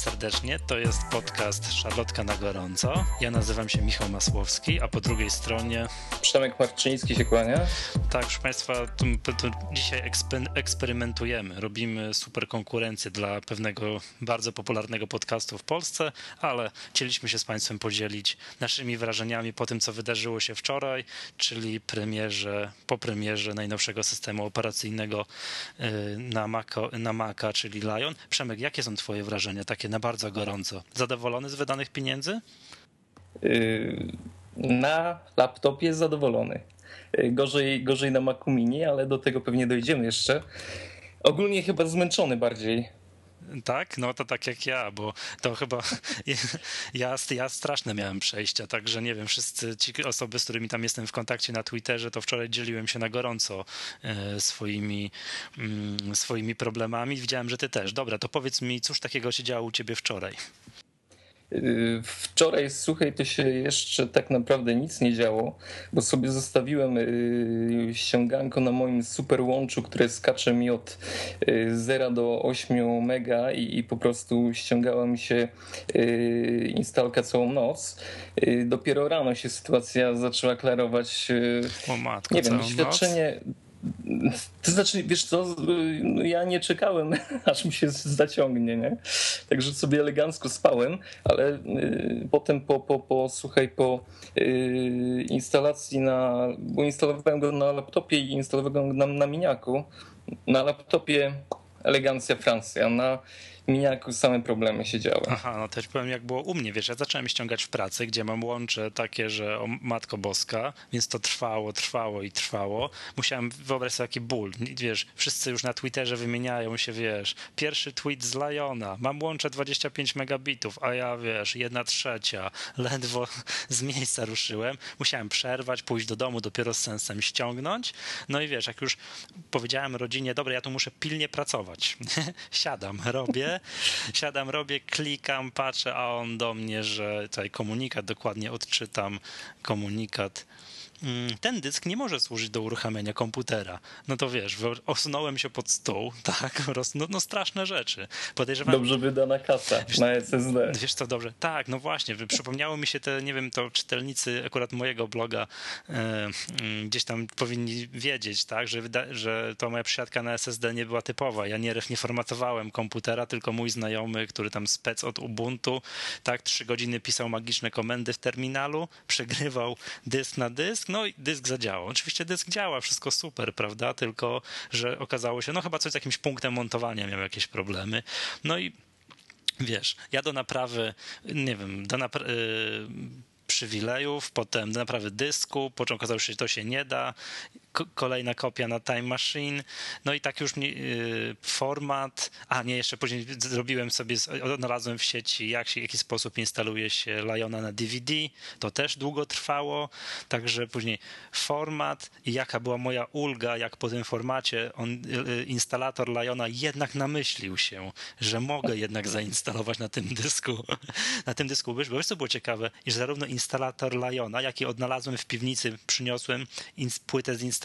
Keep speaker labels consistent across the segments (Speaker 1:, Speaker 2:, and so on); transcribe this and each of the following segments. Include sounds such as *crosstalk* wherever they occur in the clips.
Speaker 1: serdecznie. To jest podcast Szarlotka na gorąco. Ja nazywam się Michał Masłowski, a po drugiej stronie...
Speaker 2: Przemek Marczyński się kłania.
Speaker 1: Tak, proszę Państwa, to, to dzisiaj eksperymentujemy. Robimy super konkurencję dla pewnego bardzo popularnego podcastu w Polsce, ale chcieliśmy się z Państwem podzielić naszymi wrażeniami po tym, co wydarzyło się wczoraj, czyli premierze, po premierze najnowszego systemu operacyjnego y, na Maca, na Maca, czyli Lion. Przemek, jakie są Twoje wrażenia, takie na bardzo gorąco? Zadowolony z wydanych pieniędzy?
Speaker 2: Yy, na laptopie zadowolony. Yy, gorzej, gorzej na Macu Mini, ale do tego pewnie dojdziemy jeszcze. Ogólnie chyba zmęczony bardziej
Speaker 1: tak? No to tak jak ja, bo to chyba *laughs* ja, ja straszne miałem przejścia, także nie wiem, wszyscy ci osoby, z którymi tam jestem w kontakcie na Twitterze, to wczoraj dzieliłem się na gorąco e, swoimi, mm, swoimi problemami. Widziałem, że ty też. Dobra, to powiedz mi, cóż takiego się działo u ciebie wczoraj?
Speaker 2: Y, wczoraj, słuchaj, to się jeszcze tak naprawdę nic nie działo, bo sobie zostawiłem y, ściąganko na moim super łączu, które skacze mi od 0 y, do 8 mega i, i po prostu ściągała mi się instalka całą noc. Dopiero rano się sytuacja zaczęła klarować.
Speaker 1: O matko,
Speaker 2: nie wiem, doświadczenie. Noc? To znaczy, wiesz co, no ja nie czekałem, *laughs* aż mi się zaciągnie, nie? Także sobie elegancko spałem, ale y, potem po, po, po, słuchaj, po y, instalacji na, bo instalowałem go na laptopie i instalowałem go na, na miniaku. Na laptopie elegancja Francja, na miniaku same problemy się działy.
Speaker 1: Aha, no też powiem jak było u mnie, wiesz, ja zacząłem ściągać w pracy, gdzie mam łącze takie, że o Matko Boska, więc to trwało, trwało i trwało. Musiałem wyobrazić sobie taki ból, wiesz, wszyscy już na Twitterze wymieniają się, wiesz, pierwszy tweet z Liona, mam łącze 25 megabitów, a ja, wiesz, jedna trzecia, ledwo *laughs* z miejsca ruszyłem, musiałem przerwać, pójść do domu, dopiero z sensem ściągnąć, no i wiesz, jak już powiedziałem rodzinie, dobra, ja tu muszę pilnie pracować, *laughs* siadam, robię, siadam, robię, klikam, patrzę, a on do mnie, że tutaj komunikat, dokładnie odczytam komunikat ten dysk nie może służyć do uruchamiania komputera. No to wiesz, osunąłem się pod stół, *laughs* tak, no, no straszne rzeczy.
Speaker 2: Podejrzewam... Dobrze wydana kasa wiesz, na SSD.
Speaker 1: Wiesz co, dobrze, tak, no właśnie, przypomniało mi się te, nie wiem, to czytelnicy akurat mojego bloga e, mm, gdzieś tam powinni wiedzieć, tak, że, że to moja przysiadka na SSD nie była typowa. Ja nie, nie formatowałem komputera, tylko mój znajomy, który tam spec od Ubuntu, tak, trzy godziny pisał magiczne komendy w terminalu, przegrywał dysk na dysk, no i dysk zadziałał. Oczywiście dysk działa, wszystko super, prawda? Tylko, że okazało się, no chyba coś z jakimś punktem montowania miał jakieś problemy. No i wiesz, ja do naprawy, nie wiem, do naprawy przywilejów, potem do naprawy dysku, po czym okazało się, że to się nie da, kolejna kopia na Time Machine, no i tak już y, format, a nie, jeszcze później zrobiłem sobie, odnalazłem w sieci, jak się, w jaki sposób instaluje się Liona na DVD, to też długo trwało, także później format i jaka była moja ulga, jak po tym formacie on, y, y, instalator Liona jednak namyślił się, że mogę jednak zainstalować na tym dysku, *laughs* na tym dysku, bo wiesz, co było ciekawe, iż zarówno instalator Liona, jaki odnalazłem w piwnicy, przyniosłem płytę z instalatorem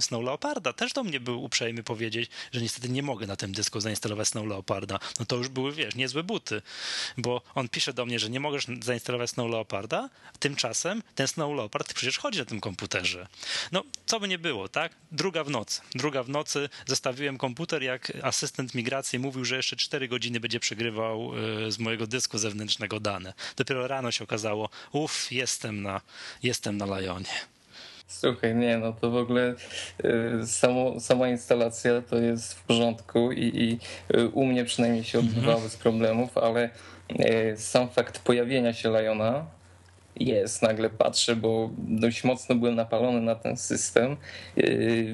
Speaker 1: Snow Leoparda. Też do mnie był uprzejmy powiedzieć, że niestety nie mogę na tym dysku zainstalować Snow Leoparda. No to już były, wiesz, niezłe buty, bo on pisze do mnie, że nie możesz zainstalować Snow Leoparda, tymczasem ten Snow Leopard przecież chodzi na tym komputerze. No, co by nie było, tak? Druga w nocy. Druga w nocy zostawiłem komputer, jak asystent migracji mówił, że jeszcze 4 godziny będzie przegrywał e, z mojego dysku zewnętrznego dane. Dopiero rano się okazało, uff, jestem na, jestem na Lionie.
Speaker 2: Słuchaj, nie, no to w ogóle y, samo, sama instalacja to jest w porządku i, i y, u mnie przynajmniej się odbywały mhm. bez problemów, ale y, sam fakt pojawienia się Liona jest, nagle patrzę, bo dość mocno byłem napalony na ten system.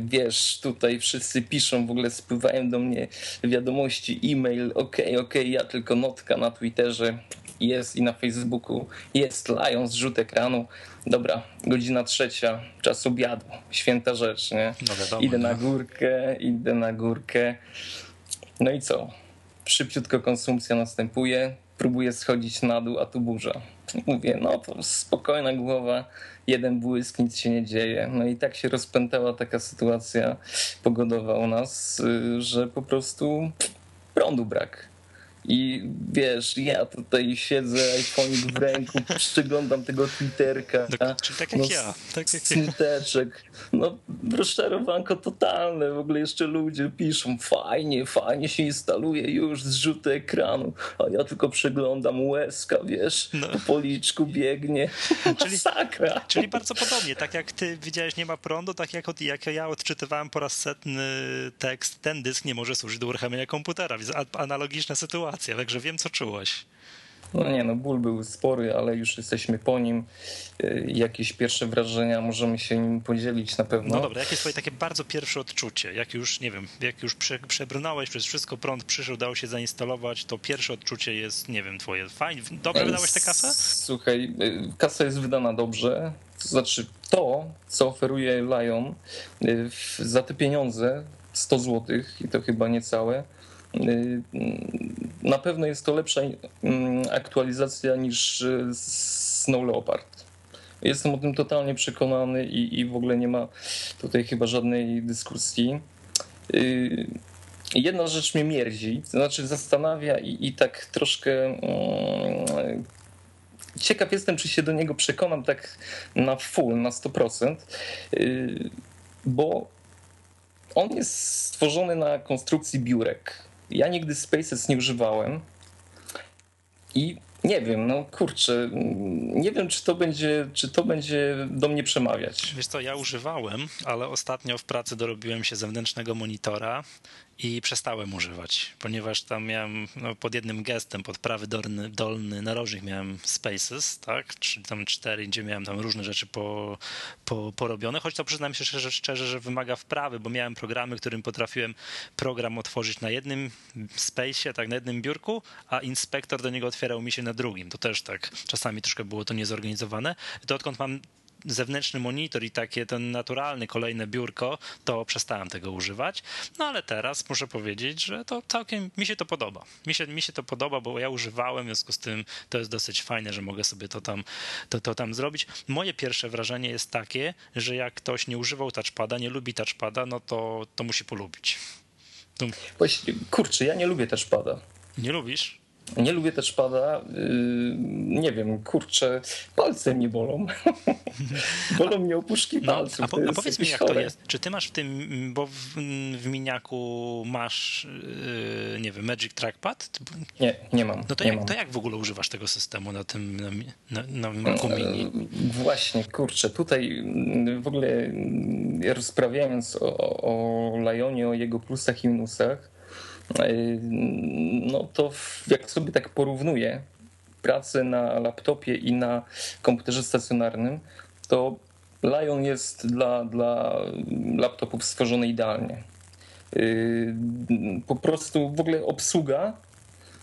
Speaker 2: Wiesz, tutaj wszyscy piszą, w ogóle spływają do mnie wiadomości, e-mail, ok, ok, ja tylko notka na Twitterze, jest i na Facebooku, jest Lion, zrzut ekranu. Dobra, godzina trzecia, czas obiadu, święta rzecz, nie? No wiadomo, idę na górkę, idę na górkę. No i co? Szybciutko konsumpcja następuje, próbuję schodzić na dół, a tu burza. Mówię, no to spokojna głowa, jeden błysk, nic się nie dzieje. No i tak się rozpętała taka sytuacja pogodowa u nas, y, że po prostu prądu brak I wiesz, ja tutaj siedzę, iPhone w ręku, przyglądam tego Twitterka.
Speaker 1: Czyli tak jak no, ja. Tak jak
Speaker 2: smuteczek. No rozczarowanko totalne. W ogóle jeszcze ludzie piszą, fajnie, fajnie się instaluje już zrzuty ekranu, a ja tylko przeglądam łezka, wiesz, no. po policzku biegnie. *laughs* Czyli, Sakra.
Speaker 1: czyli bardzo podobnie. Tak jak ty widziałeś, nie ma prądu, tak jak, od, jak ja odczytywałem po raz setny tekst, ten dysk nie może służyć do uruchamiania komputera. Analogiczna sytuacja, także wiem, co czułeś.
Speaker 2: No nie, no ból był spory, ale już jesteśmy po nim. Y, jakieś pierwsze wrażenia możemy się nim podzielić na pewno.
Speaker 1: No dobra, jakie jest twoje takie bardzo pierwsze odczucie? Jak już, nie wiem, jak już prze, przebrnąłeś przez wszystko, prąd przyszedł, dało się zainstalować, to pierwsze odczucie jest, nie wiem, twoje fajnie. Dobrze wydałeś tę kasę?
Speaker 2: Słuchaj, y, kasa jest wydana dobrze. To znaczy to, co oferuje Lion y, za te pieniądze, 100 zł i to chyba niecałe, na pewno jest to lepsza mm, aktualizacja niż y, Snow Leopard. Jestem o tym totalnie przekonany i, i w ogóle nie ma tutaj chyba żadnej dyskusji. Y, jedna rzecz mnie mierdzi, to znaczy zastanawia i, i tak troszkę mm, ciekaw jestem, czy się do niego przekonam tak na full, na 100%, bo on jest stworzony na konstrukcji biurek. Ja nigdy Spaces nie używałem i nie wiem, no kurczę, nie wiem, czy to będzie, czy to będzie do mnie przemawiać.
Speaker 1: Wiesz co, ja używałem, ale ostatnio w pracy dorobiłem się zewnętrznego monitora i przestałem używać, ponieważ tam miałem no, pod jednym gestem, pod prawy dolny, dolny narożnik miałem Spaces, tak, czy tam cztery, gdzie miałem tam różne rzeczy po, po, porobione, choć to przyznam się szczerze, szczerze, że wymaga wprawy, bo miałem programy, którym potrafiłem program otworzyć na jednym Space'ie, tak, na jednym biurku, a inspektor do niego otwierał mi się na drugim. To też tak czasami troszkę było to niezorganizowane. To odkąd mam zewnętrzny monitor i takie ten naturalny kolejne biurko, to przestałem tego używać. No ale teraz muszę powiedzieć, że to całkiem mi się to podoba. Mi się, mi się to podoba, bo ja używałem, w związku z tym to jest dosyć fajne, że mogę sobie to tam, to, to tam zrobić. Moje pierwsze wrażenie jest takie, że jak ktoś nie używał touchpada, nie lubi touchpada, no to, to musi polubić.
Speaker 2: To... Właśnie, kurczę, ja nie lubię touchpada.
Speaker 1: Nie lubisz?
Speaker 2: Nie lubię też pada. Yy, nie wiem, kurczę, palce mnie bolą. *laughs* bolą mnie opuszki no, palców.
Speaker 1: A, po, a powiedz mi, jak chore. to jest. Czy ty masz w tym, bo w, w miniaku masz, yy, nie wiem, Magic Trackpad?
Speaker 2: Nie, nie mam.
Speaker 1: No to,
Speaker 2: jak,
Speaker 1: mam. to jak w ogóle używasz tego systemu na tym, na, na, na Macu Mini?
Speaker 2: Właśnie, kurczę, tutaj w ogóle rozprawiając o, o Lionie, o jego plusach i minusach, no to jak sobie tak porównuję pracę na laptopie i na komputerze stacjonarnym, to Lion jest dla, dla laptopów stworzony idealnie. Yy, po prostu w ogóle obsługa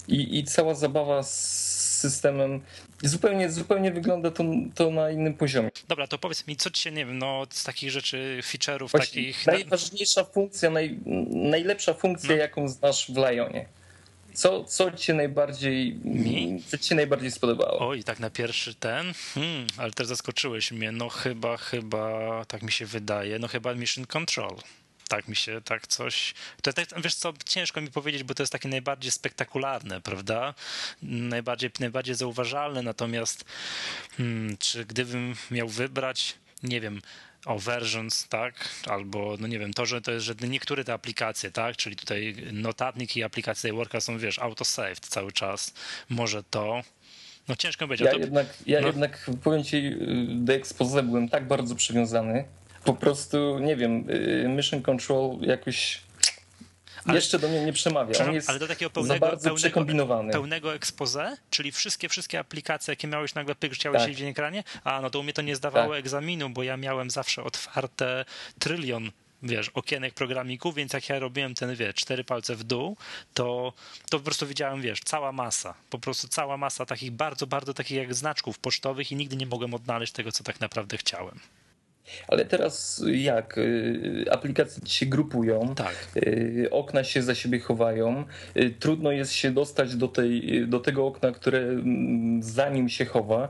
Speaker 2: i, i cała zabawa z systemem zupełnie, zupełnie wygląda to, to na innym poziomie.
Speaker 1: Dobra, to powiedz mi, co ci się, nie wiem, no z takich rzeczy, feature'ów
Speaker 2: Właśnie
Speaker 1: takich...
Speaker 2: Najważniejsza funkcja, naj, najlepsza funkcja, no. jaką znasz w Lionie. Co, co ci najbardziej Mi? co ci najbardziej spodobało?
Speaker 1: Oj, tak na pierwszy ten, hmm, ale też zaskoczyłeś mnie, no chyba, chyba, tak mi się wydaje, no chyba Mission Control tak mi się, tak coś. To tak, wiesz co, ciężko mi powiedzieć, bo to jest takie najbardziej spektakularne, prawda? Najbardziej, najbardziej zauważalne, natomiast hmm, czy gdybym miał wybrać, nie wiem, o versions, tak, albo no nie wiem, to, że to jest, że niektóre te aplikacje, tak, czyli tutaj notatnik i aplikacja Worka są, wiesz, autosaved cały czas, może to, no ciężko będzie.
Speaker 2: Ja,
Speaker 1: to...
Speaker 2: jednak, ja no. jednak, powiem ci, do expose byłem tak bardzo przywiązany, po prostu, nie wiem, y, Mission Control jakoś ale, jeszcze do mnie nie przemawia. On jest ale do takiego pełnego, pełnego.
Speaker 1: Pełnego expose, czyli wszystkie, wszystkie aplikacje, jakie miałeś nagle pyk, chciałeś tak. siedzieć w ekranie, a no to u mnie to nie zdawało tak. egzaminu, bo ja miałem zawsze otwarte trylion wiesz, okienek programików, więc jak ja robiłem ten, wiesz, cztery palce w dół, to, to po prostu widziałem, wiesz, cała masa, po prostu cała masa takich bardzo, bardzo takich jak znaczków pocztowych i nigdy nie mogłem odnaleźć tego, co tak naprawdę chciałem.
Speaker 2: Ale teraz jak? Y, aplikacje się grupują,
Speaker 1: tak.
Speaker 2: Y, okna się za siebie chowają. Y, trudno jest się dostać do, tej, do tego okna, które mm, za nim się chowa.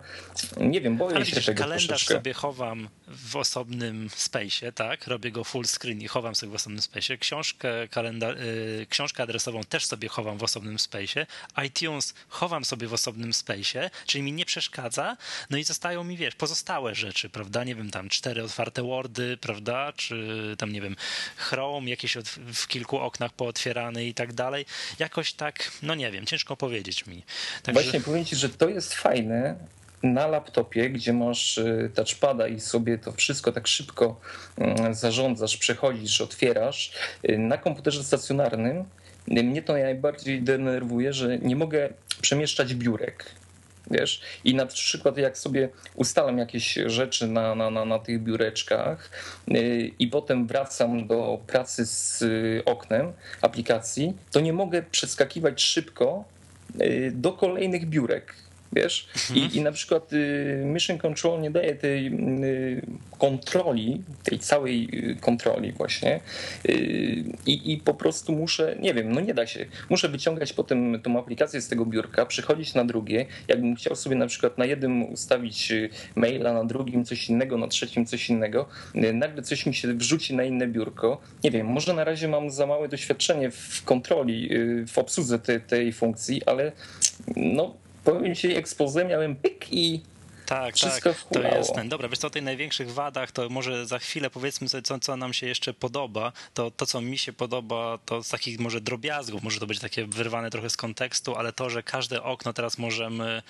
Speaker 2: Nie wiem, boję Ale się widzisz, tego
Speaker 1: kalendarz
Speaker 2: troszeczkę.
Speaker 1: sobie chowam w osobnym space'ie, tak? Robię go full screen i chowam sobie w osobnym space'ie. Książkę, kalendar, y, książkę adresową też sobie chowam w osobnym space'ie. iTunes chowam sobie w osobnym space'ie, czyli mi nie przeszkadza. No i zostają mi, wiesz, pozostałe rzeczy, prawda? Nie wiem, tam cztery otwarte Wordy, prawda? Czy tam, nie wiem, Chrome, jakieś w kilku oknach pootwierane i tak dalej. Jakoś tak, no nie wiem, ciężko powiedzieć mi.
Speaker 2: Także... Właśnie powiem ci, że to jest fajne, na laptopie, gdzie masz y, touchpada i sobie to wszystko tak szybko mm, zarządzasz, przechodzisz, otwierasz, y, na komputerze stacjonarnym y, mnie to najbardziej denerwuje, że nie mogę przemieszczać biurek. Wiesz? I na przykład jak sobie ustalam jakieś rzeczy na, na, na, na tych biureczkach i potem wracam do pracy z oknem aplikacji, to nie mogę przeskakiwać szybko do kolejnych biurek wiesz? I, mhm. I na przykład y, Mission Control nie daje tej y, kontroli, tej całej y, kontroli właśnie i, i po prostu muszę, nie wiem, no nie da się. Muszę wyciągać potem tą aplikację z tego biurka, przychodzić na drugie. Jakbym chciał sobie na przykład na jednym ustawić maila, na drugim coś innego, na trzecim coś innego, nagle coś mi się wrzuci na inne biurko. Nie wiem, może na razie mam za małe doświadczenie w kontroli, w obsłudze tej, tej funkcji, ale no powiem ci, ekspozę miałem pyk i
Speaker 1: tak,
Speaker 2: Wszystko
Speaker 1: tak, to jest ten. Dobra, wiesz co, o tych największych wadach, to może za chwilę powiedzmy sobie, co, co nam się jeszcze podoba. To, to, co mi się podoba, to z takich może drobiazgów, może to być takie wyrwane trochę z kontekstu, ale to, że każde okno teraz możemy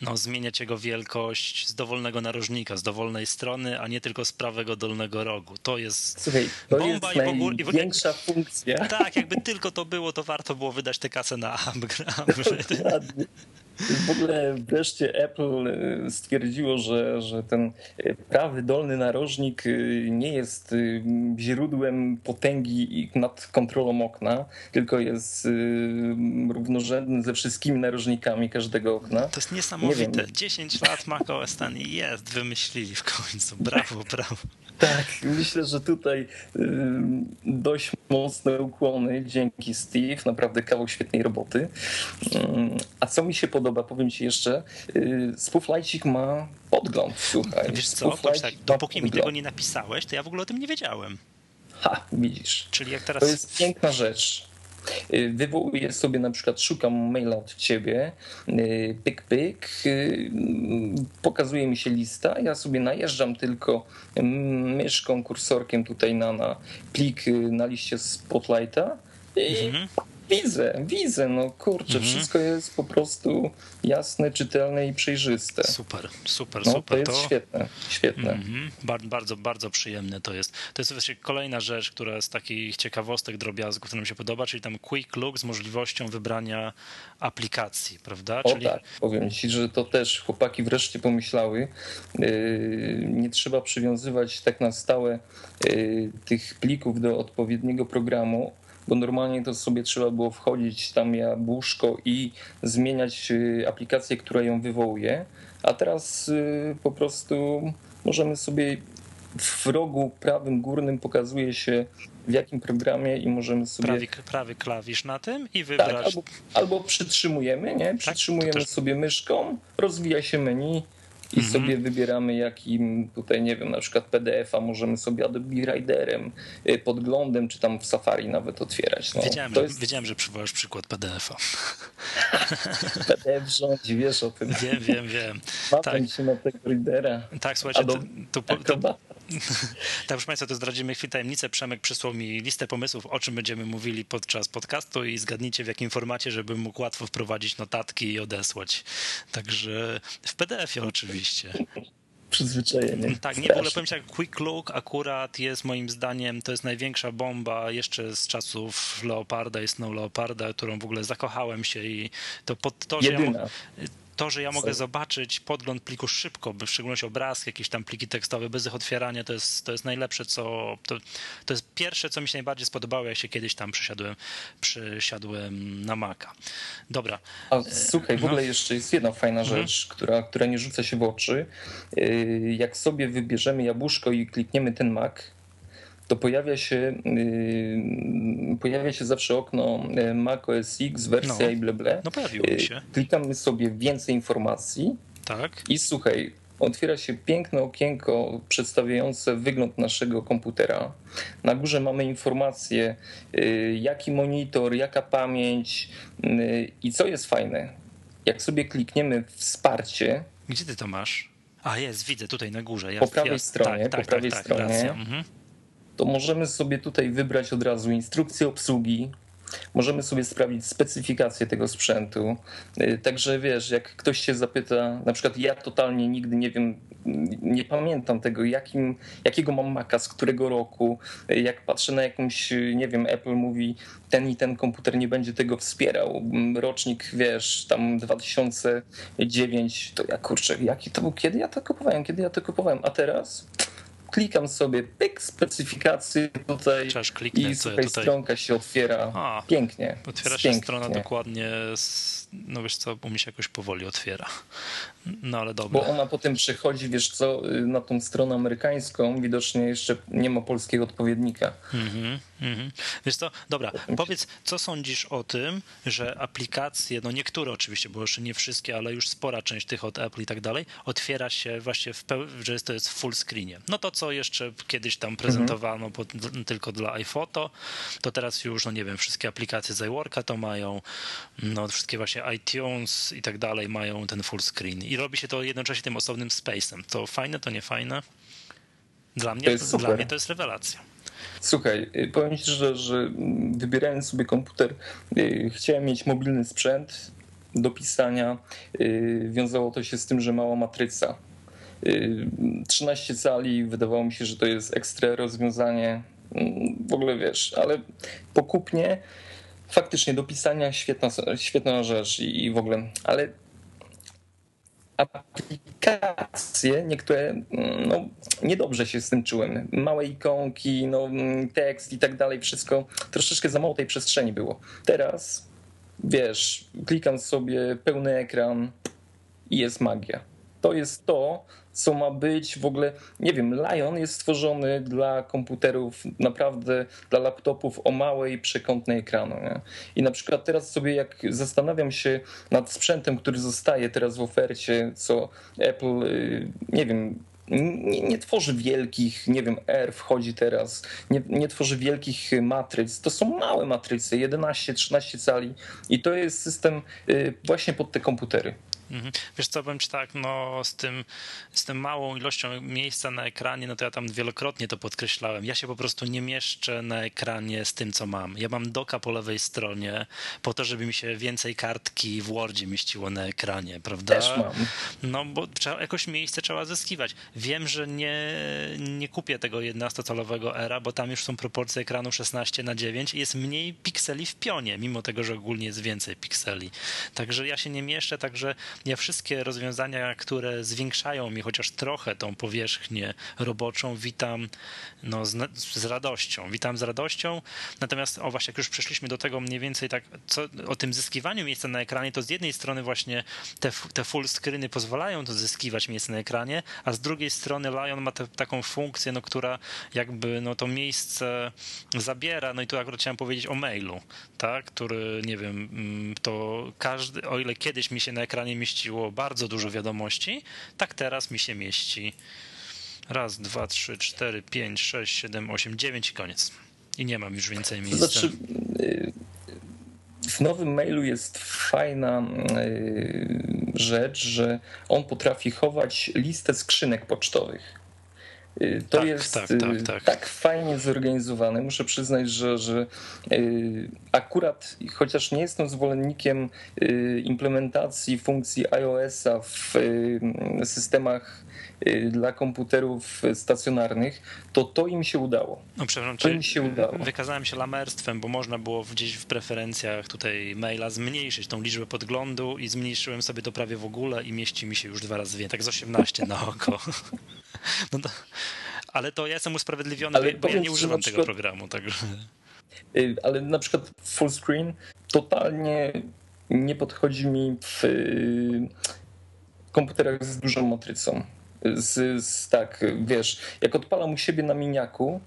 Speaker 1: no, zmieniać jego wielkość z dowolnego narożnika, z dowolnej strony, a nie tylko z prawego dolnego rogu. To jest
Speaker 2: Słuchaj, to bomba jest i w ogóle. Największa funkcja.
Speaker 1: Tak, jakby tylko to było, to warto było wydać tę kasę na upgrade. *laughs*
Speaker 2: W ogóle wreszcie Apple y, stwierdziło, że, że ten y, prawy dolny narożnik y, nie jest źródłem potęgi nad kontrolą okna, tylko jest równorzędny ze wszystkimi narożnikami każdego okna.
Speaker 1: To jest niesamowite. 10 lat macOS Ten jest, wymyślili w końcu. Brawo, brawo.
Speaker 2: Tak, myślę, że tutaj dość mocne ukłony dzięki Steve, naprawdę kawał świetnej roboty. A co mi się podoba, powiem ci jeszcze, Spooflightik ma podgląd, słuchaj.
Speaker 1: Wiesz co, tak, dopóki mi tego nie napisałeś, to ja w ogóle o tym nie wiedziałem.
Speaker 2: Ha, widzisz.
Speaker 1: Czyli jak teraz...
Speaker 2: To jest piękna rzecz. Y, wywołuję sobie na przykład, szukam maila od ciebie, y, pyk, pyk, y, pokazuje mi się lista, ja sobie najeżdżam tylko mm, myszką, kursorkiem tutaj na, na plik na liście Spotlighta i mhm. Widzę, widzę, no kurczę, mhm. wszystko jest po prostu jasne, czytelne i przejrzyste.
Speaker 1: Super, super, no, super.
Speaker 2: To jest to... świetne, świetne.
Speaker 1: Mhm. Bardzo, bardzo przyjemne to jest. To jest właśnie kolejna rzecz, która z takich ciekawostek, drobiazgów, która nam się podoba, czyli tam quick look z możliwością wybrania aplikacji, prawda?
Speaker 2: O czyli... tak, powiem ci, że to też chłopaki wreszcie pomyślały. Yy, nie trzeba przywiązywać tak na stałe yy, tych plików do odpowiedniego programu, bo normalnie to sobie trzeba było wchodzić tam jabłuszko i zmieniać y, aplikację, która ją wywołuje, a teraz y, po prostu możemy sobie w rogu prawym górnym pokazuje się w jakim programie i możemy sobie...
Speaker 1: Prawy, prawy klawisz na tym i tak, wybrać... Tak,
Speaker 2: albo, albo przytrzymujemy, nie? Tak, przytrzymujemy tak, też... sobie myszką, rozwija się menu i mhm. sobie wybieramy jakim tutaj, nie wiem, na przykład PDF-a możemy sobie Adobe Riderem, y, podglądem, czy tam w Safari nawet otwierać.
Speaker 1: No, wiedziałem, że, jest... wiedziałem, że przywołasz przykład PDF-a.
Speaker 2: PDF rządzi, wiesz o tym.
Speaker 1: Wiem, wiem, wiem.
Speaker 2: tak. się na tego Readera.
Speaker 1: Tak, słuchajcie, to, to, to, *laughs* tak, proszę Państwa, to zdradzimy chwilę tajemnicę. Przemek przysłał mi listę pomysłów, o czym będziemy mówili podczas podcastu i zgadnijcie w jakim formacie, żebym mógł łatwo wprowadzić notatki i odesłać. Także w PDF-ie oczywiście
Speaker 2: przyzwyczajenie.
Speaker 1: Tak, nie, w ogóle powiem jak Quick Look akurat jest moim zdaniem, to jest największa bomba jeszcze z czasów Leoparda i Snow Leoparda, którą w ogóle zakochałem się i to pod to, że
Speaker 2: Jedyna. ja
Speaker 1: to, że ja mogę zobaczyć podgląd pliku szybko, w szczególności obrazki, jakieś tam pliki tekstowe bez ich otwierania, to jest, to jest najlepsze, co to, to jest pierwsze, co mi się najbardziej spodobało, jak się kiedyś tam przesiadłem, przesiadłem na Maca. Dobra.
Speaker 2: A słuchaj, w no. ogóle jeszcze jest jedna fajna mhm. rzecz, która, która nie rzuca się w oczy. Y, jak sobie wybierzemy jabłuszko i klikniemy ten Mac, to pojawia się, yy, pojawia się zawsze okno yy, Mac OS X, wersja no, i ble, ble.
Speaker 1: No pojawiło yy, się.
Speaker 2: Klikamy sobie więcej informacji.
Speaker 1: Tak.
Speaker 2: I słuchaj, otwiera się piękne okienko przedstawiające wygląd naszego komputera. Na górze mamy informacje, jaki monitor, jaka pamięć i co jest fajne. Jak sobie klikniemy wsparcie.
Speaker 1: Gdzie ty to masz? A jest, widzę tutaj na górze.
Speaker 2: Ja, po prawej ja, stronie, tak, po tak, prawej tak, stronie, mhm. To możemy sobie tutaj wybrać od razu instrukcję obsługi, Możemy sobie sprawdzić specyfikację tego sprzętu. Y, także wiesz, jak ktoś się zapyta, na przykład ja totalnie nigdy nie wiem, nie pamiętam tego, jakim, jakiego mam Maca, z którego roku. Y, jak patrzę na jakąś, nie wiem, Apple mówi, ten i ten komputer nie będzie tego wspierał. Rocznik, wiesz, tam 2009, to ja kurczę, jaki to był, kiedy ja to kupowałem, kiedy ja to kupowałem, a teraz klikam sobie pyk, specyfikację tutaj i tutaj, stronka się otwiera A, pięknie.
Speaker 1: Otwiera się pięknie. strona dokładnie, z, no wiesz co, bo mi się jakoś powoli otwiera. No ale dobra.
Speaker 2: Bo ona potem przechodzi, wiesz co, na tą stronę amerykańską, widocznie jeszcze nie ma polskiego odpowiednika. Mhm,
Speaker 1: mhm. Wiesz co, dobra, powiedz, co sądzisz o tym, że aplikacje, no niektóre oczywiście, bo jeszcze nie wszystkie, ale już spora część tych od Apple i tak dalej, otwiera się właśnie, w że to jest w full screenie. No to co jeszcze kiedyś tam prezentowano mhm. pod, tylko dla iPhoto, to teraz już, no nie wiem, wszystkie aplikacje z iWorka to mają, no wszystkie właśnie iTunes i tak dalej mają ten full screen i robi się to jednocześnie tym osobnym space'em. To fajne, to nie fajne? Dla mnie, to dla mnie to jest rewelacja.
Speaker 2: Słuchaj, y, powiem ci, że, że wybierając sobie komputer, y, chciałem mieć mobilny sprzęt do pisania. Y, wiązało to się z tym, że mała matryca. 13 cali, wydawało mi się, że to jest ekstra rozwiązanie. Mm, w ogóle wiesz, ale pokupnie faktycznie do pisania świetna, świetna rzecz i w ogóle, ale niektóre mm, no, niedobrze się z tym czułem. Małe ikonki, no, mm, tekst i tak dalej, wszystko troszeczkę za mało tej przestrzeni było. Teraz, wiesz, klikam sobie pełny ekran i jest magia. To jest to, co ma być w ogóle, nie wiem, Lion jest stworzony dla komputerów, naprawdę dla laptopów o małej przekątnej ekranu. Nie? I na przykład teraz sobie jak zastanawiam się nad sprzętem, który zostaje teraz w ofercie, co Apple, y, nie wiem, nie, nie, tworzy wielkich, nie wiem, R wchodzi teraz, nie, nie, tworzy wielkich matryc. To są małe matryce, 11-13 cali i to jest system y, właśnie pod te komputery.
Speaker 1: Mhm. Wiesz co, powiem ci tak, no z tym, z tym małą ilością miejsca na ekranie, no to ja tam wielokrotnie to podkreślałem. Ja się po prostu nie mieszczę na ekranie z tym, co mam. Ja mam doka po lewej stronie po to, żeby mi się więcej kartki w Wordzie mieściło na ekranie, prawda?
Speaker 2: Też mam.
Speaker 1: No bo trzeba, jakoś miejsce trzeba zyskiwać. Wiem, że nie, nie kupię tego 11-calowego era, bo tam już są proporcje ekranu 16 na 9 i jest mniej pikseli w pionie, mimo tego, że ogólnie jest więcej pikseli. Także ja się nie mieszczę, także ja wszystkie rozwiązania, które zwiększają mi chociaż trochę tą powierzchnię roboczą, witam no, z, z radością. Witam z radością. Natomiast, o właśnie, jak już przeszliśmy do tego mniej więcej tak, co, o tym zyskiwaniu miejsca na ekranie, to z jednej strony właśnie te, te full screeny pozwalają to zyskiwać miejsce na ekranie, a z drugiej strony Lion ma te, taką funkcję, no, która jakby no, to miejsce zabiera. No i tu akurat chciałem powiedzieć o mailu, tak, który, nie wiem, mm, to każdy, o ile kiedyś mi się na ekranie mieści mieściło bardzo dużo wiadomości, tak teraz mi się mieści raz, dwa, trzy, cztery, pięć, sześć, siedem, osiem, dziewięć i koniec. I nie mam już więcej miejsca. Znaczy, y,
Speaker 2: w nowym mailu jest fajna y, rzecz, że on potrafi chować listę skrzynek pocztowych. Y, to tak, jest tak, tak, y, tak, tak. fajnie zorganizowane. Muszę przyznać, że, że y, akurat, chociaż nie jestem zwolennikiem implementacji funkcji iOS-a w systemach dla komputerów stacjonarnych, to to im się udało.
Speaker 1: No przepraszam, to im się udało. Wykazałem się lamerstwem, bo można było gdzieś w preferencjach tutaj maila zmniejszyć tą liczbę podglądu i zmniejszyłem sobie to prawie w ogóle i mieści mi się już dwa razy więcej, tak z 18 na oko. *laughs* No to, ale to ja jestem usprawiedliwiony, ale bo, ja nie używam przykład, tego programu. Także.
Speaker 2: Y, ale na przykład full screen totalnie nie podchodzi mi w y, komputerach z dużą matrycą. Z, z, tak, wiesz, jak odpalam u siebie na miniaku,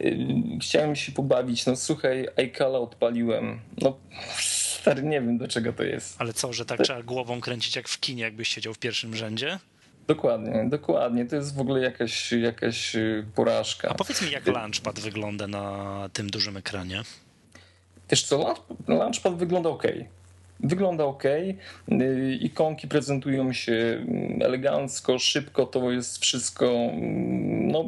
Speaker 2: yy, chciałem się pobawić, no słuchaj, iCala odpaliłem, no stary, nie wiem do czego to jest.
Speaker 1: Ale co, że tak to... trzeba głową kręcić jak w kinie, jakbyś siedział w pierwszym rzędzie?
Speaker 2: Dokładnie, dokładnie. To jest w ogóle jakaś, jakaś porażka.
Speaker 1: A powiedz mi, jak Launchpad wygląda na tym dużym ekranie?
Speaker 2: Wiesz co, Launchpad wygląda ok. Wygląda ok. Ikonki prezentują się mm, elegancko, szybko, to jest wszystko mm, no,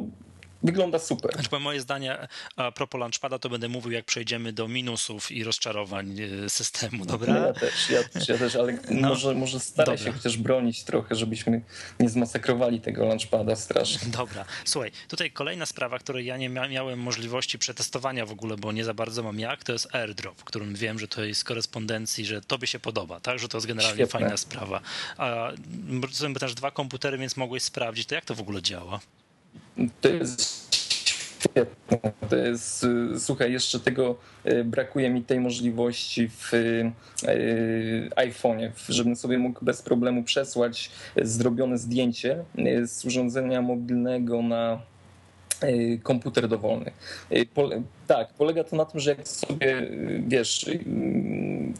Speaker 2: wygląda super.
Speaker 1: Znaczy, moje zdanie a propos Launchpada, to będę mówił, jak przejdziemy do minusów i rozczarowań e, systemu, dobra?
Speaker 2: Ja też, ja też, ja też ale no, może, może staraj dobra. się chociaż bronić trochę, żebyśmy nie zmasakrowali tego Launchpada strasznie.
Speaker 1: Dobra. Słuchaj, tutaj kolejna sprawa, której ja nie miałem możliwości przetestowania w ogóle, bo nie za bardzo mam jak, to jest AirDrop, w którym wiem, że to jest korespondencji, że tobie się podoba, tak? Że to jest generalnie Świetne. fajna sprawa. A są też dwa komputery, więc mogłeś sprawdzić, to jak to w ogóle działa?
Speaker 2: To jest świetne. To jest, słuchaj, jeszcze tego e, brakuje mi tej możliwości w e, iPhone'ie, żebym sobie mógł bez problemu przesłać zrobione zdjęcie z urządzenia mobilnego na komputer dowolny. tak, polega to na tym, że jak sobie, wiesz,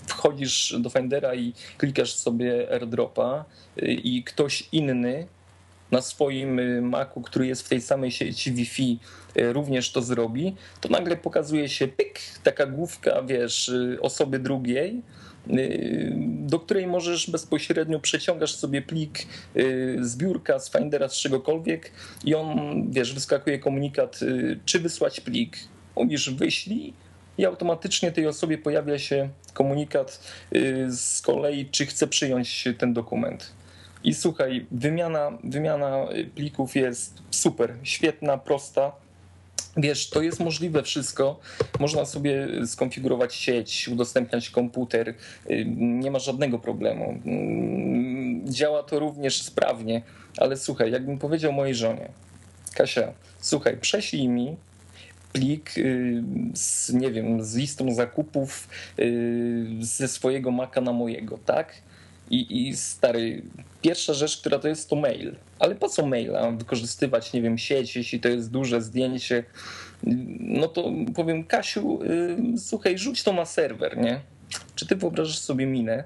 Speaker 2: wchodzisz do Findera i klikasz sobie AirDropa i ktoś inny na swoim y, Macu, który jest w tej samej sieci Wi-Fi, y, również to zrobi, to nagle pokazuje się pyk, taka główka, wiesz, y, osoby drugiej, do której możesz bezpośrednio przeciągasz sobie plik z biurka, z Findera, z czegokolwiek i on, wiesz, wyskakuje komunikat, czy wysłać plik. Mówisz wyślij i automatycznie tej osobie pojawia się komunikat z kolei, czy chce przyjąć ten dokument. I słuchaj, wymiana, wymiana plików jest super, świetna, prosta. Wiesz, to jest możliwe wszystko. Można sobie skonfigurować sieć, udostępniać komputer. Nie ma żadnego problemu. Działa to również sprawnie, ale słuchaj, jakbym powiedział mojej żonie, Kasia, słuchaj, prześlij mi plik y, z, nie wiem, z listą zakupów y, ze swojego Maca na mojego, tak? I, I stary, pierwsza rzecz, która to jest, to mail. Ale po co maila? Wykorzystywać, nie wiem, sieć, jeśli to jest duże zdjęcie. No to powiem, Kasiu, yy, słuchaj, rzuć to na serwer, nie? Czy ty wyobrażasz sobie minę?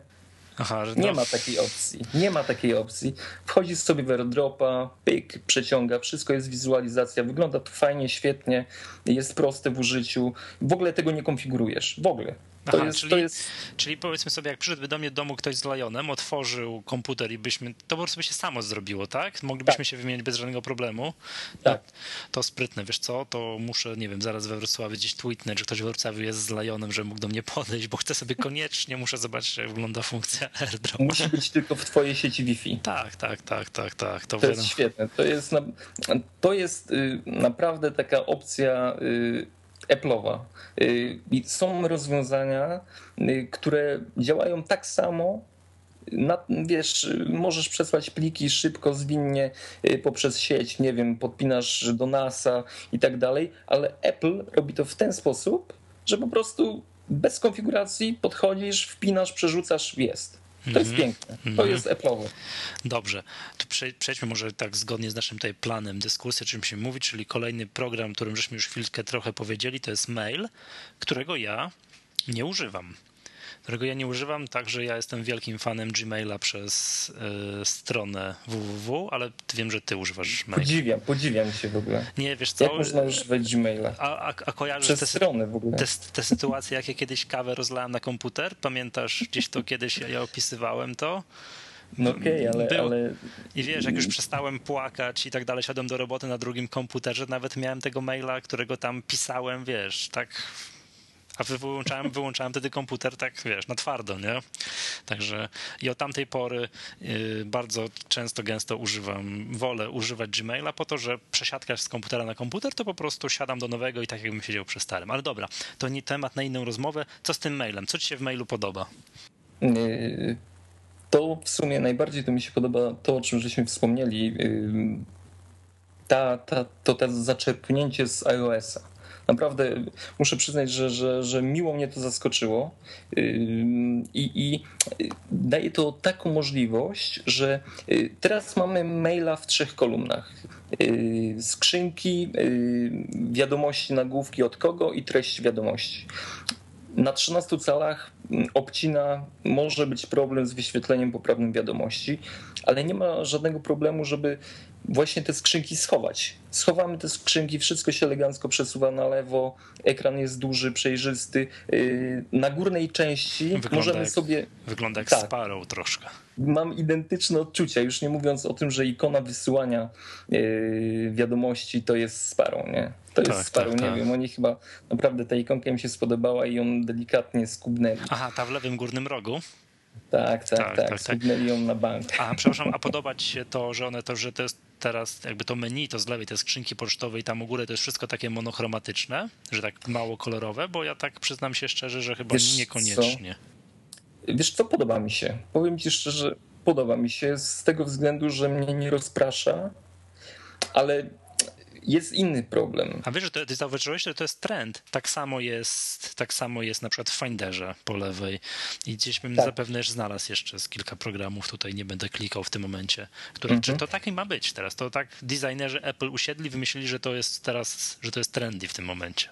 Speaker 2: Aha, no. Nie ma takiej opcji. Nie ma takiej opcji. Wchodzisz sobie w airdropa, pyk, przeciąga, wszystko jest wizualizacja, wygląda to fajnie, świetnie, jest proste w użyciu. W ogóle tego nie konfigurujesz. W ogóle. To
Speaker 1: Aha, jest, czyli, to jest... czyli powiedzmy sobie, jak przyszedłby do mnie do domu ktoś z Lionem, otworzył komputer i byśmy, to po prostu by się samo zrobiło, tak? Moglibyśmy tak. się wymienić bez żadnego problemu.
Speaker 2: Tak.
Speaker 1: No, to sprytne, wiesz co, to muszę, nie wiem, zaraz we Wrocławiu gdzieś tweetnąć, że ktoś w Wrocławiu jest z Lionem, że mógł do mnie podejść, bo chcę sobie koniecznie, muszę zobaczyć, jak wygląda funkcja *laughs* AirDrop.
Speaker 2: Musi być tylko w twojej sieci Wi-Fi.
Speaker 1: Tak, tak, tak, tak, tak.
Speaker 2: To, to jest świetne. To jest, na, to jest y, naprawdę taka opcja y, Apple'owa. Y, są rozwiązania, y, które działają tak samo. Na, wiesz, możesz przesłać pliki szybko, zwinnie y, poprzez sieć, nie wiem, podpinasz do NASA i tak dalej, ale Apple robi to w ten sposób, że po prostu bez konfiguracji podchodzisz, wpinasz, przerzucasz, jest. To jest mhm. piękne. To mhm. jest Apple'owe.
Speaker 1: Dobrze. To przejdźmy może tak zgodnie z naszym tutaj planem dyskusji, o czym się mówi, czyli kolejny program, którym żeśmy już chwilkę trochę powiedzieli, to jest mail, którego ja nie używam którego ja nie używam, także ja jestem wielkim fanem Gmaila przez y, stronę www, ale wiem, że ty używasz maila.
Speaker 2: Podziwiam, podziwiam się w ogóle.
Speaker 1: Nie, wiesz co?
Speaker 2: Jak można używać Gmaila?
Speaker 1: A, a, a kojarzysz
Speaker 2: przez te, stronę w ogóle.
Speaker 1: Te, te sytuacje, jakie kiedyś kawę rozlałem na komputer? Pamiętasz, gdzieś to kiedyś ja opisywałem to?
Speaker 2: No okej, okay, ale, ale,
Speaker 1: I wiesz, jak już przestałem płakać i tak dalej, siadłem do roboty na drugim komputerze, nawet miałem tego maila, którego tam pisałem, wiesz, tak a wyłączałem, wyłączałem wtedy komputer tak, wiesz, na twardo, nie? Także i od tamtej pory y, bardzo często, gęsto używam, wolę używać Gmaila po to, że przesiadka z komputera na komputer, to po prostu siadam do nowego i tak jakbym siedział przy starym. Ale dobra, to nie temat na inną rozmowę. Co z tym mailem? Co ci się w mailu podoba?
Speaker 2: Y, to w sumie najbardziej to mi się podoba to, o czym żeśmy wspomnieli. Y, ta, ta, to, to zaczerpnięcie z iOS-a naprawdę muszę przyznać, że, że, że miło mnie to zaskoczyło i, i daje to taką możliwość, że y, teraz mamy maila w trzech kolumnach. Skrzynki, wiadomości, nagłówki od kogo i treść wiadomości. Na 13 calach obcina, może być problem z wyświetleniem poprawnym wiadomości, ale nie ma żadnego problemu, żeby właśnie te skrzynki schować. Schowamy te skrzynki, wszystko się elegancko przesuwa na lewo, ekran jest duży, przejrzysty. Y, na górnej części wygląda możemy
Speaker 1: jak,
Speaker 2: sobie.
Speaker 1: Wygląda jak tak, Sparrow troszkę.
Speaker 2: Mam identyczne odczucia, już nie mówiąc o tym, że ikona wysyłania y, wiadomości to jest Sparrow, nie? To jest tak, Sparrow, tak, nie tak. wiem, oni chyba naprawdę ta ikonka im się spodobała i ją delikatnie skubnęli.
Speaker 1: Aha, ta w lewym górnym rogu?
Speaker 2: Tak, tak, tak, tak. tak, ją na bank.
Speaker 1: A, przepraszam, a podoba ci się to, że one to, że to jest teraz jakby to menu, to z lewej, te skrzynki pocztowe i tam u góry to jest wszystko takie monochromatyczne, że tak mało kolorowe, bo ja tak przyznam się szczerze, że chyba Wiesz niekoniecznie.
Speaker 2: Co? Wiesz co, podoba mi się. Powiem ci szczerze, podoba mi się z tego względu, że mnie nie rozprasza, ale jest inny problem.
Speaker 1: A wiesz, że to, ty zauważyłeś, że to jest trend. Tak samo jest, tak samo jest na przykład w Finderze po lewej i gdzieś bym tak. zapewne już znalazł jeszcze z kilka programów, tutaj nie będę klikał w tym momencie, które, mhm. czy to taki ma być teraz? To tak designerzy Apple usiedli, wymyślili, że to jest teraz, że to jest trendy w tym momencie.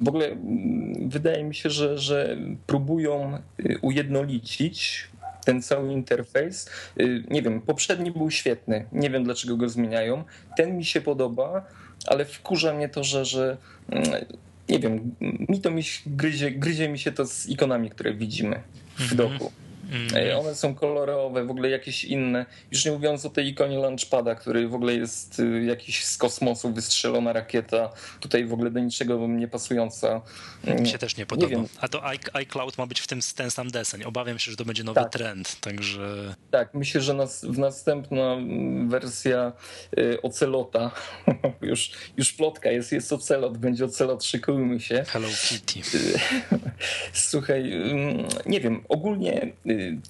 Speaker 2: W ogóle mm, wydaje mi się, że, że próbują y, ujednolicić ten cały interfejs. Y, nie wiem, poprzedni był świetny, nie wiem dlaczego go zmieniają. Ten mi się podoba, ale wkurza mnie to, że, że mm, nie wiem, mi to mi gryzie, gryzie mi się to z ikonami, które widzimy w mhm. doku. Mm. One są kolorowe, w ogóle jakieś inne. Już nie mówiąc o tej ikonie launchpada, który w ogóle jest y, jakiś z kosmosu wystrzelona rakieta, tutaj w ogóle do niczego nie pasująca.
Speaker 1: Mi się też nie podoba. Nie A to iCloud ma być w tym ten sam deseń. Obawiam się, że to będzie nowy tak. trend, także...
Speaker 2: Tak, myślę, że nas, w następna wersja y, Ocelota, *laughs* już, już plotka jest, jest Ocelot, będzie Ocelot, szykujmy się.
Speaker 1: Hello Kitty. *laughs*
Speaker 2: Słuchaj, nie wiem, ogólnie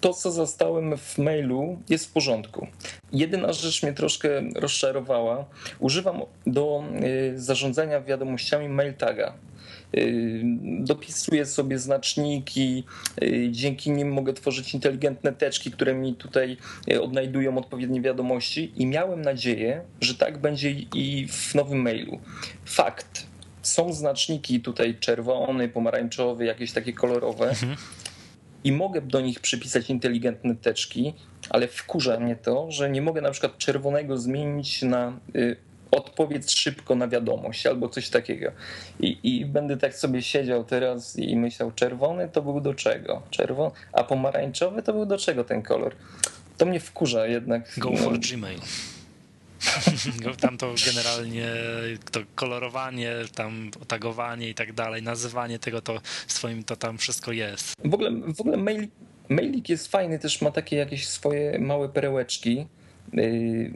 Speaker 2: to, co zastałem w mailu, jest w porządku. Jedyna rzecz mnie troszkę rozczarowała. Używam do y, zarządzania wiadomościami mail taga. Y, dopisuję sobie znaczniki, y, dzięki nim mogę tworzyć inteligentne teczki, które mi tutaj odnajdują odpowiednie wiadomości i miałem nadzieję, że tak będzie i w nowym mailu. Fakt. Są znaczniki tutaj czerwony, pomarańczowy, jakieś takie kolorowe. Mhm i mogę do nich przypisać inteligentne teczki, ale wkurza mnie to, że nie mogę na przykład czerwonego zmienić na y, odpowiedz szybko na wiadomość albo coś takiego. I, I będę tak sobie siedział teraz i myślał, czerwony to był do czego? Czerwony, a pomarańczowy to był do czego ten kolor? To mnie wkurza jednak.
Speaker 1: Go no. for Gmail. *laughs* tam to generalnie to kolorowanie, tam tagowanie i tak dalej, nazywanie tego to swoim to tam wszystko jest.
Speaker 2: W ogóle, w ogóle mail, mailik jest fajny, też ma takie jakieś swoje małe perełeczki. Y,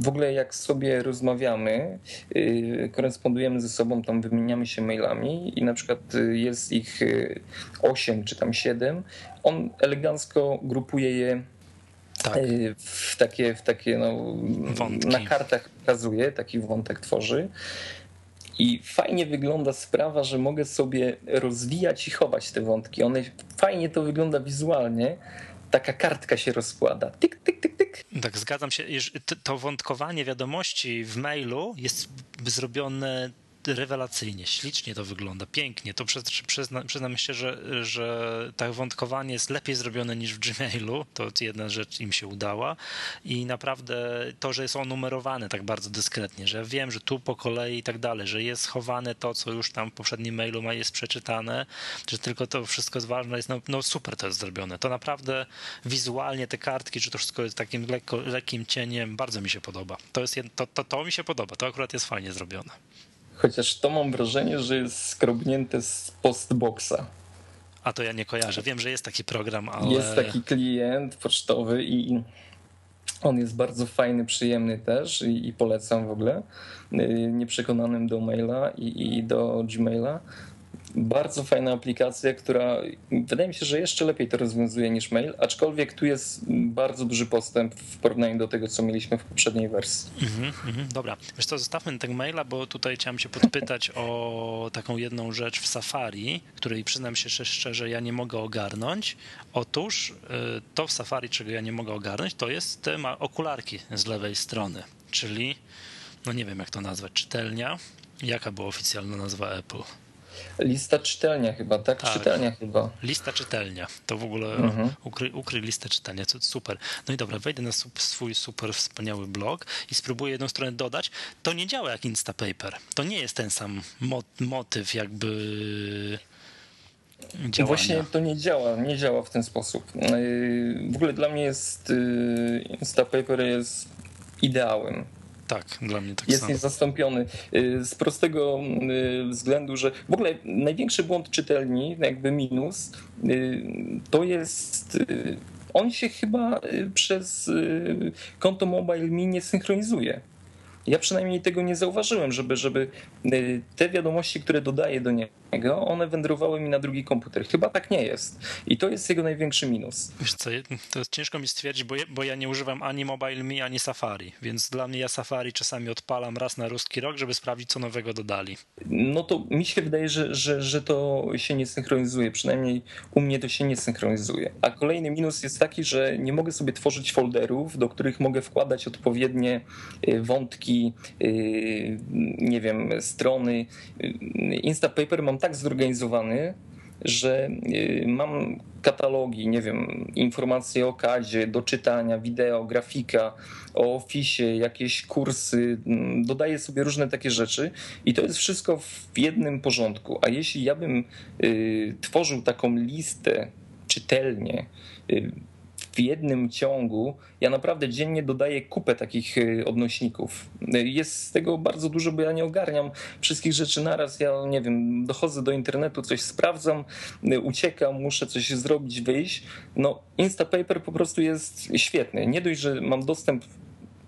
Speaker 2: w ogóle jak sobie rozmawiamy, y, korespondujemy ze sobą, tam wymieniamy się mailami i na przykład y, jest ich 8 czy tam 7, on elegancko grupuje je tak. E, w takie, w takie no, na kartach pokazuje, taki wątek tworzy. I fajnie wygląda sprawa, że mogę sobie rozwijać i chować te wątki. One fajnie to wygląda wizualnie. Taka kartka się rozkłada. Tyk, tyk, tyk, tyk.
Speaker 1: Tak, zgadzam się. To wątkowanie wiadomości w mailu jest zrobione rewelacyjnie, ślicznie to wygląda, pięknie. To przyzna, przyznam się, że, że tak wątkowanie jest lepiej zrobione niż w Gmailu. To jedna rzecz im się udała. I naprawdę to, że jest on numerowany tak bardzo dyskretnie, że wiem, że tu po kolei i tak dalej, że jest schowane to, co już tam w poprzednim mailu ma, jest przeczytane, że tylko to wszystko jest ważne, jest no, no super to jest zrobione. To naprawdę wizualnie te kartki, że to wszystko jest takim lekko, lekkim cieniem, bardzo mi się podoba. To, jest, to, to, to mi się podoba, to akurat jest fajnie zrobione.
Speaker 2: Chociaż to mam wrażenie, że jest skrobnięte z postboxa.
Speaker 1: A to ja nie kojarzę. Wiem, że jest taki program, ale.
Speaker 2: Jest taki klient pocztowy i on jest bardzo fajny, przyjemny też i, i polecam w ogóle y, nieprzekonanym do maila i, i do Gmaila bardzo fajna aplikacja, która wydaje mi się, że jeszcze lepiej to rozwiązuje niż mail, aczkolwiek tu jest bardzo duży postęp w porównaniu do tego, co mieliśmy w poprzedniej wersji.
Speaker 1: Mm -hmm, dobra, wiesz co, zostawmy tego maila, bo tutaj chciałem się podpytać o taką jedną rzecz w Safari, której przyznam się szczerze, ja nie mogę ogarnąć. Otóż y, to w Safari, czego ja nie mogę ogarnąć, to jest te okularki z lewej strony, czyli no nie wiem jak to nazwać, czytelnia. Jaka była oficjalna nazwa Apple?
Speaker 2: Lista czytelnia chyba, tak? tak. Czytelnia chyba.
Speaker 1: Lista czytelnia. To w ogóle mhm. ukryj listę czytelnia. Super. No i dobra, wejdę na swój super wspaniały blog i spróbuję jedną stronę dodać. To nie działa jak Instapaper. To nie jest ten sam motyw jakby
Speaker 2: Działania. Właśnie to nie działa, nie działa w ten sposób. Yy, w ogóle dla mnie jest yy, Instapaper jest ideałem.
Speaker 1: Tak, dla mnie tak
Speaker 2: Jest
Speaker 1: samo.
Speaker 2: niezastąpiony yy, z prostego względu, że w ogóle największy błąd czytelni, jakby minus, to jest on się chyba przez konto Mobile Me nie synchronizuje. Ja przynajmniej tego nie zauważyłem, żeby, żeby te wiadomości, które dodaję do niego, one wędrowały mi na drugi komputer. Chyba tak nie jest. I to jest jego największy minus.
Speaker 1: Wiesz co, to jest ciężko mi stwierdzić, bo ja, bo ja nie używam ani Mobile Me, ani Safari, więc dla mnie ja Safari czasami odpalam raz na ruski rok, żeby sprawdzić, co nowego dodali.
Speaker 2: No to mi się wydaje, że, że, że to się nie synchronizuje, przynajmniej u mnie to się nie synchronizuje. A kolejny minus jest taki, że nie mogę sobie tworzyć folderów, do których mogę wkładać odpowiednie y, wątki, y, nie wiem, strony. Y, Instapaper mam tak zorganizowany, że y, mam katalogi, nie wiem, informacje o kadzie, do czytania, wideo, grafika, o ofisie, jakieś kursy, mm, dodaję sobie różne takie rzeczy i to jest wszystko w jednym porządku. A jeśli ja bym y, tworzył taką listę czytelnie, y, w jednym ciągu ja naprawdę dziennie dodaję kupę takich y, odnośników. Jest z tego bardzo dużo, bo ja nie ogarniam wszystkich rzeczy naraz. Ja nie wiem, dochodzę do internetu, coś sprawdzam, y, uciekam, muszę coś zrobić, wyjść. No, Instapaper po prostu jest świetny. Nie dość, że mam dostęp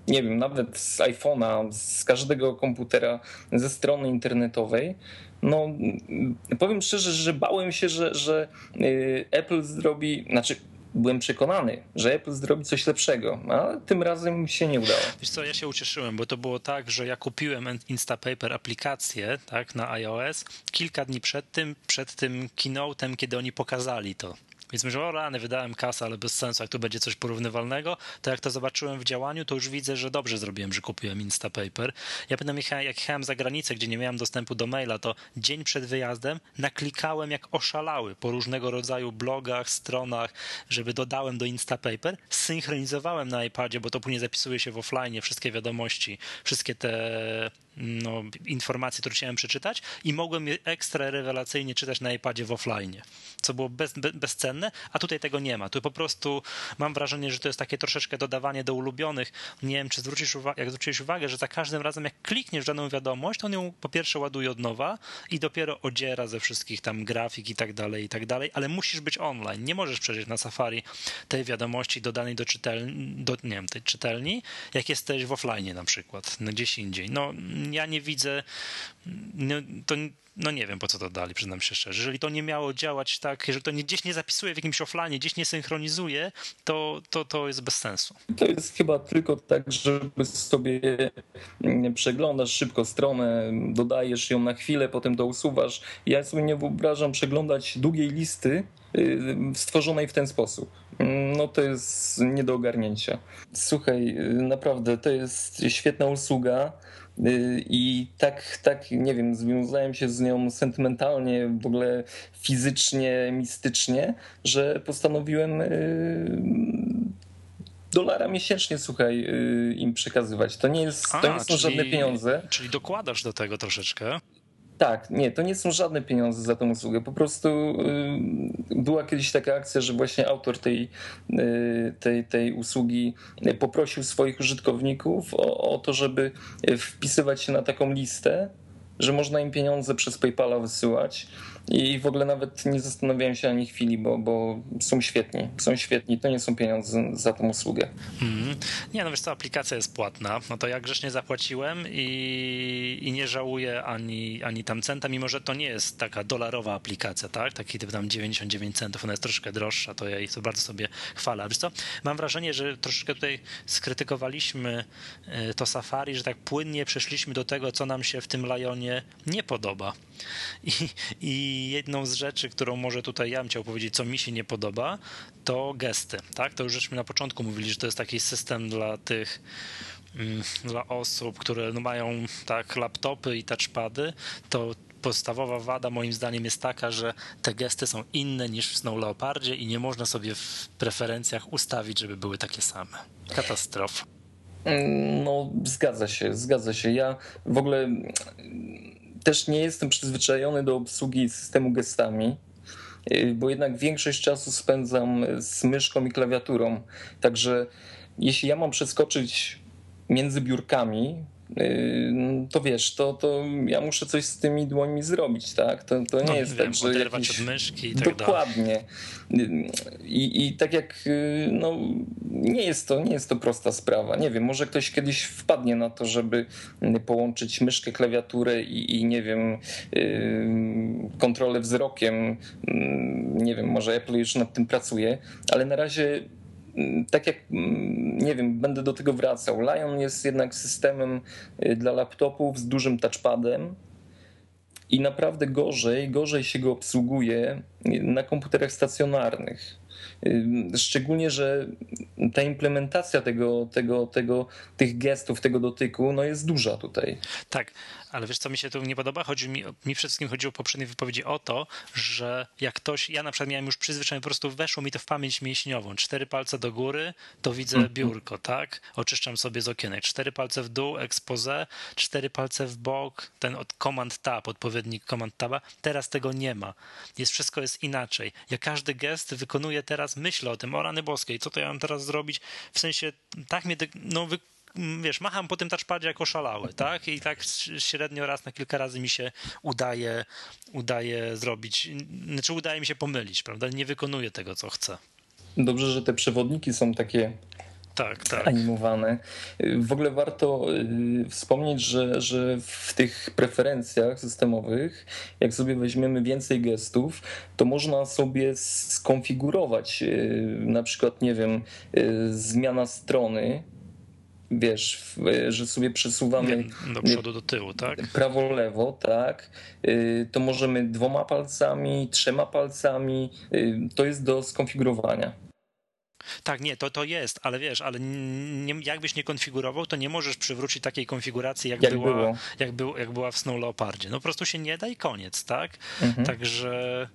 Speaker 2: nie wiem, nawet z iPhone'a, z każdego komputera, ze strony internetowej, no powiem szczerze, że bałem się, że, że y, Apple zrobi, znaczy byłem przekonany, że Apple zrobi coś lepszego, a tym razem się nie udało.
Speaker 1: Wiesz co, ja się ucieszyłem, bo to było tak, że ja kupiłem Instapaper aplikację tak, na iOS kilka dni przed tym, przed tym keynote'em, kiedy oni pokazali to. Więc myślę, o rany, wydałem kasę, ale bez sensu, jak tu będzie coś porównywalnego, to jak to zobaczyłem w działaniu, to już widzę, że dobrze zrobiłem, że kupiłem Instapaper. Ja pamiętam, jak jechałem za granicę, gdzie nie miałem dostępu do maila, to dzień przed wyjazdem naklikałem jak oszalały po różnego rodzaju blogach, stronach, żeby dodałem do Instapaper, synchronizowałem na iPadzie, bo to później zapisuje się w offline, wszystkie wiadomości, wszystkie te no, informacje, które chciałem przeczytać i mogłem je ekstra rewelacyjnie czytać na iPadzie w offline, co było bez, bez, bezcenne, a tutaj tego nie ma. Tu po prostu mam wrażenie, że to jest takie troszeczkę dodawanie do ulubionych. Nie wiem, czy zwrócisz uwagę, jak zwróciłeś uwagę, że za każdym razem, jak klikniesz daną wiadomość, to on ją po pierwsze ładuje od nowa i dopiero odziera ze wszystkich tam grafik i tak dalej, i tak dalej, ale musisz być online. Nie możesz przejrzeć na Safari tej wiadomości dodanej do czytelni, do, nie wiem, tej czytelni, jak jesteś w offline na przykład, gdzieś indziej. No, ja nie widzę, no, to, no nie wiem po co to dali, przyznam się szczerze. Jeżeli to nie miało działać tak, jeżeli to nie, gdzieś nie zapisuje w jakimś offline, gdzieś nie synchronizuje, to, to, to jest bez sensu.
Speaker 2: To jest chyba tylko tak, żeby sobie przeglądasz szybko stronę, dodajesz ją na chwilę, potem to usuwasz. Ja sobie nie wyobrażam przeglądać długiej listy y, stworzonej w ten sposób. No to jest nie do ogarnięcia. Słuchaj, y, naprawdę to jest świetna usługa. Y, I tak, tak, nie wiem, związałem się z nią sentymentalnie, w ogóle fizycznie, mistycznie, że postanowiłem y, dolara miesięcznie, słuchaj, y, im przekazywać. To nie, jest, A, to nie są czyli, żadne pieniądze.
Speaker 1: Czyli dokładasz do tego troszeczkę.
Speaker 2: Tak, nie, to nie są żadne pieniądze za tę usługę. Po prostu y, była kiedyś taka akcja, że właśnie autor tej, y, tej, tej usługi poprosił swoich użytkowników o, o to, żeby wpisywać się na taką listę, że można im pieniądze przez PayPala wysyłać i w ogóle nawet nie zastanawiałem się ani chwili, bo, bo są świetni. Są świetni, to nie są pieniądze za tą usługę.
Speaker 1: Mm. Nie, no wiesz co, aplikacja jest płatna, no to ja grzecznie zapłaciłem i, i nie żałuję ani, ani tam centa, mimo że to nie jest taka dolarowa aplikacja, tak? Taki typ tam 99 centów, ona jest troszkę droższa, to ja ich to bardzo sobie chwalę. Wiesz co, mam wrażenie, że troszeczkę tutaj skrytykowaliśmy e, to Safari, że tak płynnie przeszliśmy do tego, co nam się w tym Lionie nie podoba. I, i jedną z rzeczy, którą może tutaj ja bym chciał powiedzieć, co mi się nie podoba, to gesty. Tak? To już żeśmy na początku mówili, że to jest taki system dla tych mm, dla osób, które no mają tak laptopy i touchpady, to podstawowa wada moim zdaniem jest taka, że te gesty są inne niż w Snow Leopardzie i nie można sobie w preferencjach ustawić, żeby były takie same. Katastrofa.
Speaker 2: No, zgadza się, zgadza się. Ja w ogóle też nie jestem przyzwyczajony do obsługi systemu gestami, y, bo jednak większość czasu spędzam z myszką i klawiaturą. Także jeśli ja mam przeskoczyć między biurkami, to wiesz, to, to ja muszę coś z tymi dłońmi zrobić, tak? To, to nie no, jest
Speaker 1: wiem,
Speaker 2: tak, że
Speaker 1: jakiś... od myszki i
Speaker 2: tak Dokładnie. Yy, I, I tak jak, yy, no, nie jest, to, nie jest to prosta sprawa. Nie wiem, może ktoś kiedyś wpadnie na to, żeby połączyć myszkę, klawiaturę i, i nie wiem, kontrolę wzrokiem. Nie wiem, może Apple już nad tym pracuje, ale na razie Mm, tak jak, mm, nie wiem, będę do tego wracał. Lion jest jednak systemem y, dla laptopów z dużym touchpadem i naprawdę gorzej, gorzej się go obsługuje na komputerach stacjonarnych. Szczególnie, że ta implementacja tego, tego, tego, tych gestów, tego dotyku no jest duża tutaj.
Speaker 1: Tak, ale wiesz, co mi się tu nie podoba? Chodzi mi, mi przede wszystkim chodziło w poprzedniej wypowiedzi o to, że jak ktoś, ja na przykład miałem już przyzwyczajenie, po prostu weszło mi to w pamięć mięśniową. Cztery palce do góry, to widzę -hmm. biurko, tak? Oczyszczam sobie z okienek. Cztery palce w dół, expose, cztery palce w bok, ten od command tab, odpowiednik command taba. Teraz tego nie ma. Jest, wszystko jest inaczej. Ja każdy gest wykonuję teraz, myślę o tym, o rany boskiej, co to ja mam teraz zrobić? W sensie, tak mnie, no, wy, wiesz, macham po tym touchpadzie jako szalały, tak? I tak średnio raz na kilka razy mi się udaje, udaje zrobić, znaczy udaje mi się pomylić, prawda? Nie wykonuję tego, co chcę.
Speaker 2: Dobrze, że te przewodniki są takie
Speaker 1: tak, tak.
Speaker 2: animowane. W ogóle warto y, wspomnieć, że, że w tych preferencjach systemowych, jak sobie weźmiemy więcej gestów, to można sobie skonfigurować y, na przykład, nie wiem, y, zmiana strony wiesz, że sobie przesuwamy
Speaker 1: do przodu, do tyłu, tak?
Speaker 2: Prawo, lewo, tak. To możemy dwoma palcami, trzema palcami. To jest do skonfigurowania.
Speaker 1: Tak, nie, to, to jest, ale wiesz, ale nie, jakbyś nie konfigurował, to nie możesz przywrócić takiej konfiguracji, jak, jak była, było. Jak, był, jak była w Snow Leopardzie. No po prostu się nie da i koniec, tak? Mhm. Także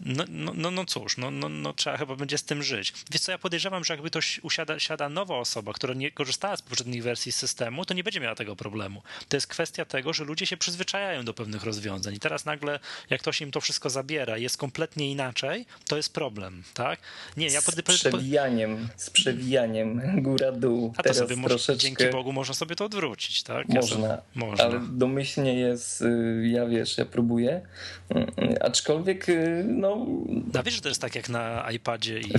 Speaker 1: no, no, no, no cóż, no, no, no trzeba chyba będzie z tym żyć. Wiesz co, ja podejrzewam, że jakby to usiada, siada nowa osoba, która nie korzystała z poprzednich wersji systemu, to nie będzie miała tego problemu. To jest kwestia tego, że ludzie się przyzwyczajają do pewnych rozwiązań i teraz nagle, jak ktoś im to wszystko zabiera jest kompletnie inaczej, to jest problem, tak?
Speaker 2: Nie, ja pod... Z przewijaniem, z przewijaniem góra-dół.
Speaker 1: A to Teraz sobie troszeczkę... dzięki Bogu można sobie to odwrócić, tak?
Speaker 2: Można, ja można. ale domyślnie jest, y, ja wiesz, ja próbuję, mm, aczkolwiek y, no no...
Speaker 1: A wiesz, że to jest tak jak na iPadzie i, *laughs*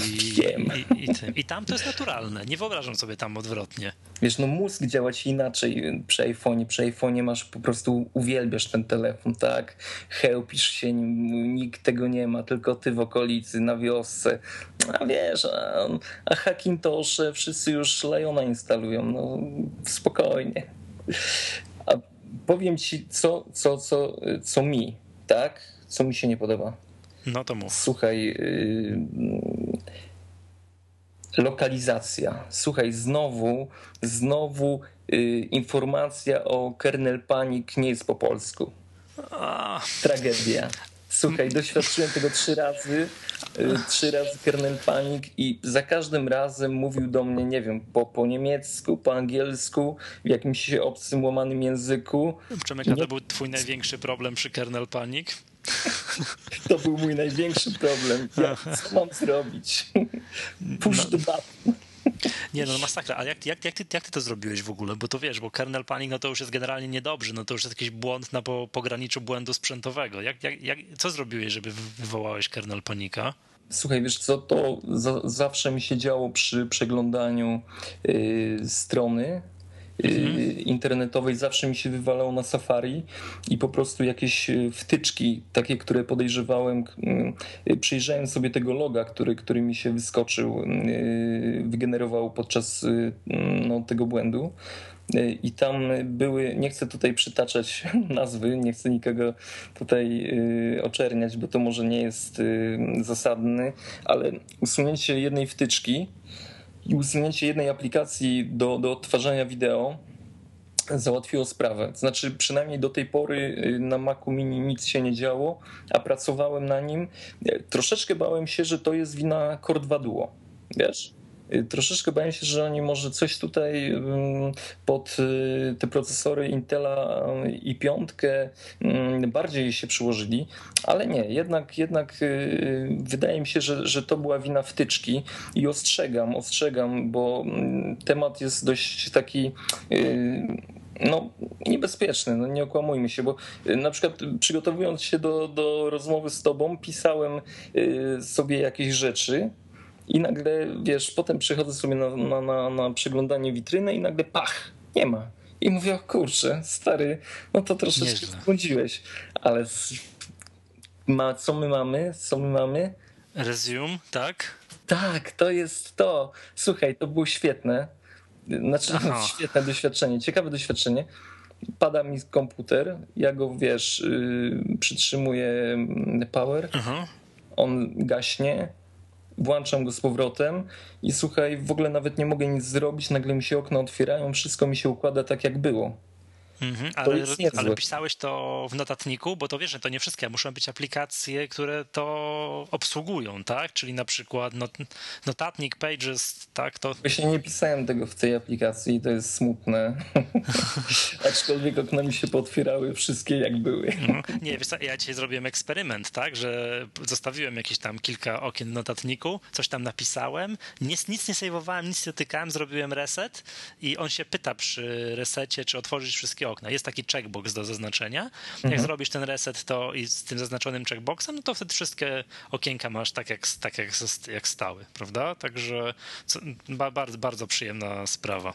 Speaker 1: i, i, tym. I tam to jest naturalne. Nie wyobrażam sobie tam odwrotnie.
Speaker 2: Wiesz, no mózg działa ci inaczej przy iPhone'ie. Przy iPhone'ie masz po prostu, uwielbiasz ten telefon, tak? Chełpisz się nim, nikt tego nie ma, tylko ty w okolicy, na wiosce. A wiesz, a, a Hackintosze wszyscy już Liona instalują, no spokojnie. A powiem ci, co, co, co, co mi, tak? Co mi się nie podoba
Speaker 1: no to mów.
Speaker 2: Słuchaj, y, lokalizacja. Słuchaj, znowu, znowu y, informacja o kernel panic nie jest po polsku. Tragedia. Słuchaj, doświadczyłem tego trzy razy, y, trzy razy kernel panic i za każdym razem mówił do mnie, nie wiem, po, po niemiecku, po angielsku, w jakimś obcym łamanym języku.
Speaker 1: Przemek, to był twój największy problem przy kernel panic?
Speaker 2: To był mój największy problem. Ja, co mam zrobić? Push no. the button.
Speaker 1: Nie no, masakra, ale jak, jak, jak, ty, jak ty to zrobiłeś w ogóle? Bo to wiesz, bo kernel panic no to już jest generalnie niedobrze, no to już jest jakiś błąd na po, pograniczu błędu sprzętowego. Jak, jak, jak, co zrobiłeś, żeby wywołałeś kernel panika?
Speaker 2: Słuchaj, wiesz co, to za, zawsze mi się działo przy przeglądaniu yy, strony mhm. internetowej zawsze mi się wywalało na Safari i po prostu jakieś e, wtyczki, takie, które podejrzewałem, e, przyjrzałem sobie tego loga, który, który mi się wyskoczył, wygenerował podczas no, tego błędu. I tam były, nie chcę tutaj przytaczać *laughs* nazwy, nie chcę nikogo tutaj oczerniać, bo to może nie jest zasadny, ale usunięcie jednej wtyczki i usunięcie jednej aplikacji do, do odtwarzania wideo załatwiło sprawę. Znaczy, przynajmniej do tej pory y, na Macu Mini nic się nie działo, a pracowałem na nim. Troszeczkę bałem się, że to jest wina Core 2 Duo. Wiesz? Y, troszeczkę bałem się, że oni może coś tutaj pod y, te procesory Intela i piątkę bardziej się przyłożyli, ale nie, jednak, jednak wydaje mi się, że, że to była wina wtyczki i ostrzegam, ostrzegam, bo temat jest dość taki no, niebezpieczny, no nie okłamujmy się, bo y, na przykład przygotowując się do, do rozmowy z tobą, pisałem y, sobie jakieś rzeczy i nagle, wiesz, potem przychodzę sobie na, na, na, na przeglądanie witryny i nagle pach, nie ma. I mówię, o kurczę, stary, no to troszeczkę zbłądziłeś, ale ma, co my mamy? Co my mamy?
Speaker 1: Resume, tak?
Speaker 2: Tak, to jest to. Słuchaj, to było świetne. Znaczy, Aha. *laughs* świetne doświadczenie, ciekawe doświadczenie. Pada mi komputer, ja go, wiesz, yy, przytrzymuję mm, power, Aha. on gaśnie, włączam go z powrotem i słuchaj, w ogóle nawet nie mogę nic zrobić, nagle mi się okna otwierają, wszystko mi się układa tak, jak było.
Speaker 1: Mhm, ale, ale, pisałeś to w notatniku, bo to wiesz, że to nie wszystkie, muszą być aplikacje, które to obsługują, tak? Czyli na przykład not, notatnik, Pages, tak? To...
Speaker 2: Właśnie nie pisałem tego w tej aplikacji i to jest smutne. *laughs* Aczkolwiek okna mi się potwierały wszystkie jak były.
Speaker 1: No, nie, wiesz co, ja dzisiaj zrobiłem eksperyment, tak? Że zostawiłem jakieś tam kilka okien w notatniku, coś tam napisałem, nic, nic nie sejwowałem, nic nie dotykałem, zrobiłem reset i on się pyta przy resecie, czy otworzyć wszystkie okna. Jest taki checkbox do zaznaczenia. Mhm. Jak zrobisz ten reset to i z tym zaznaczonym checkboxem, no to wtedy wszystkie okienka masz tak jak, tak jak, jak stały, prawda? Także co, bardzo, bardzo przyjemna sprawa.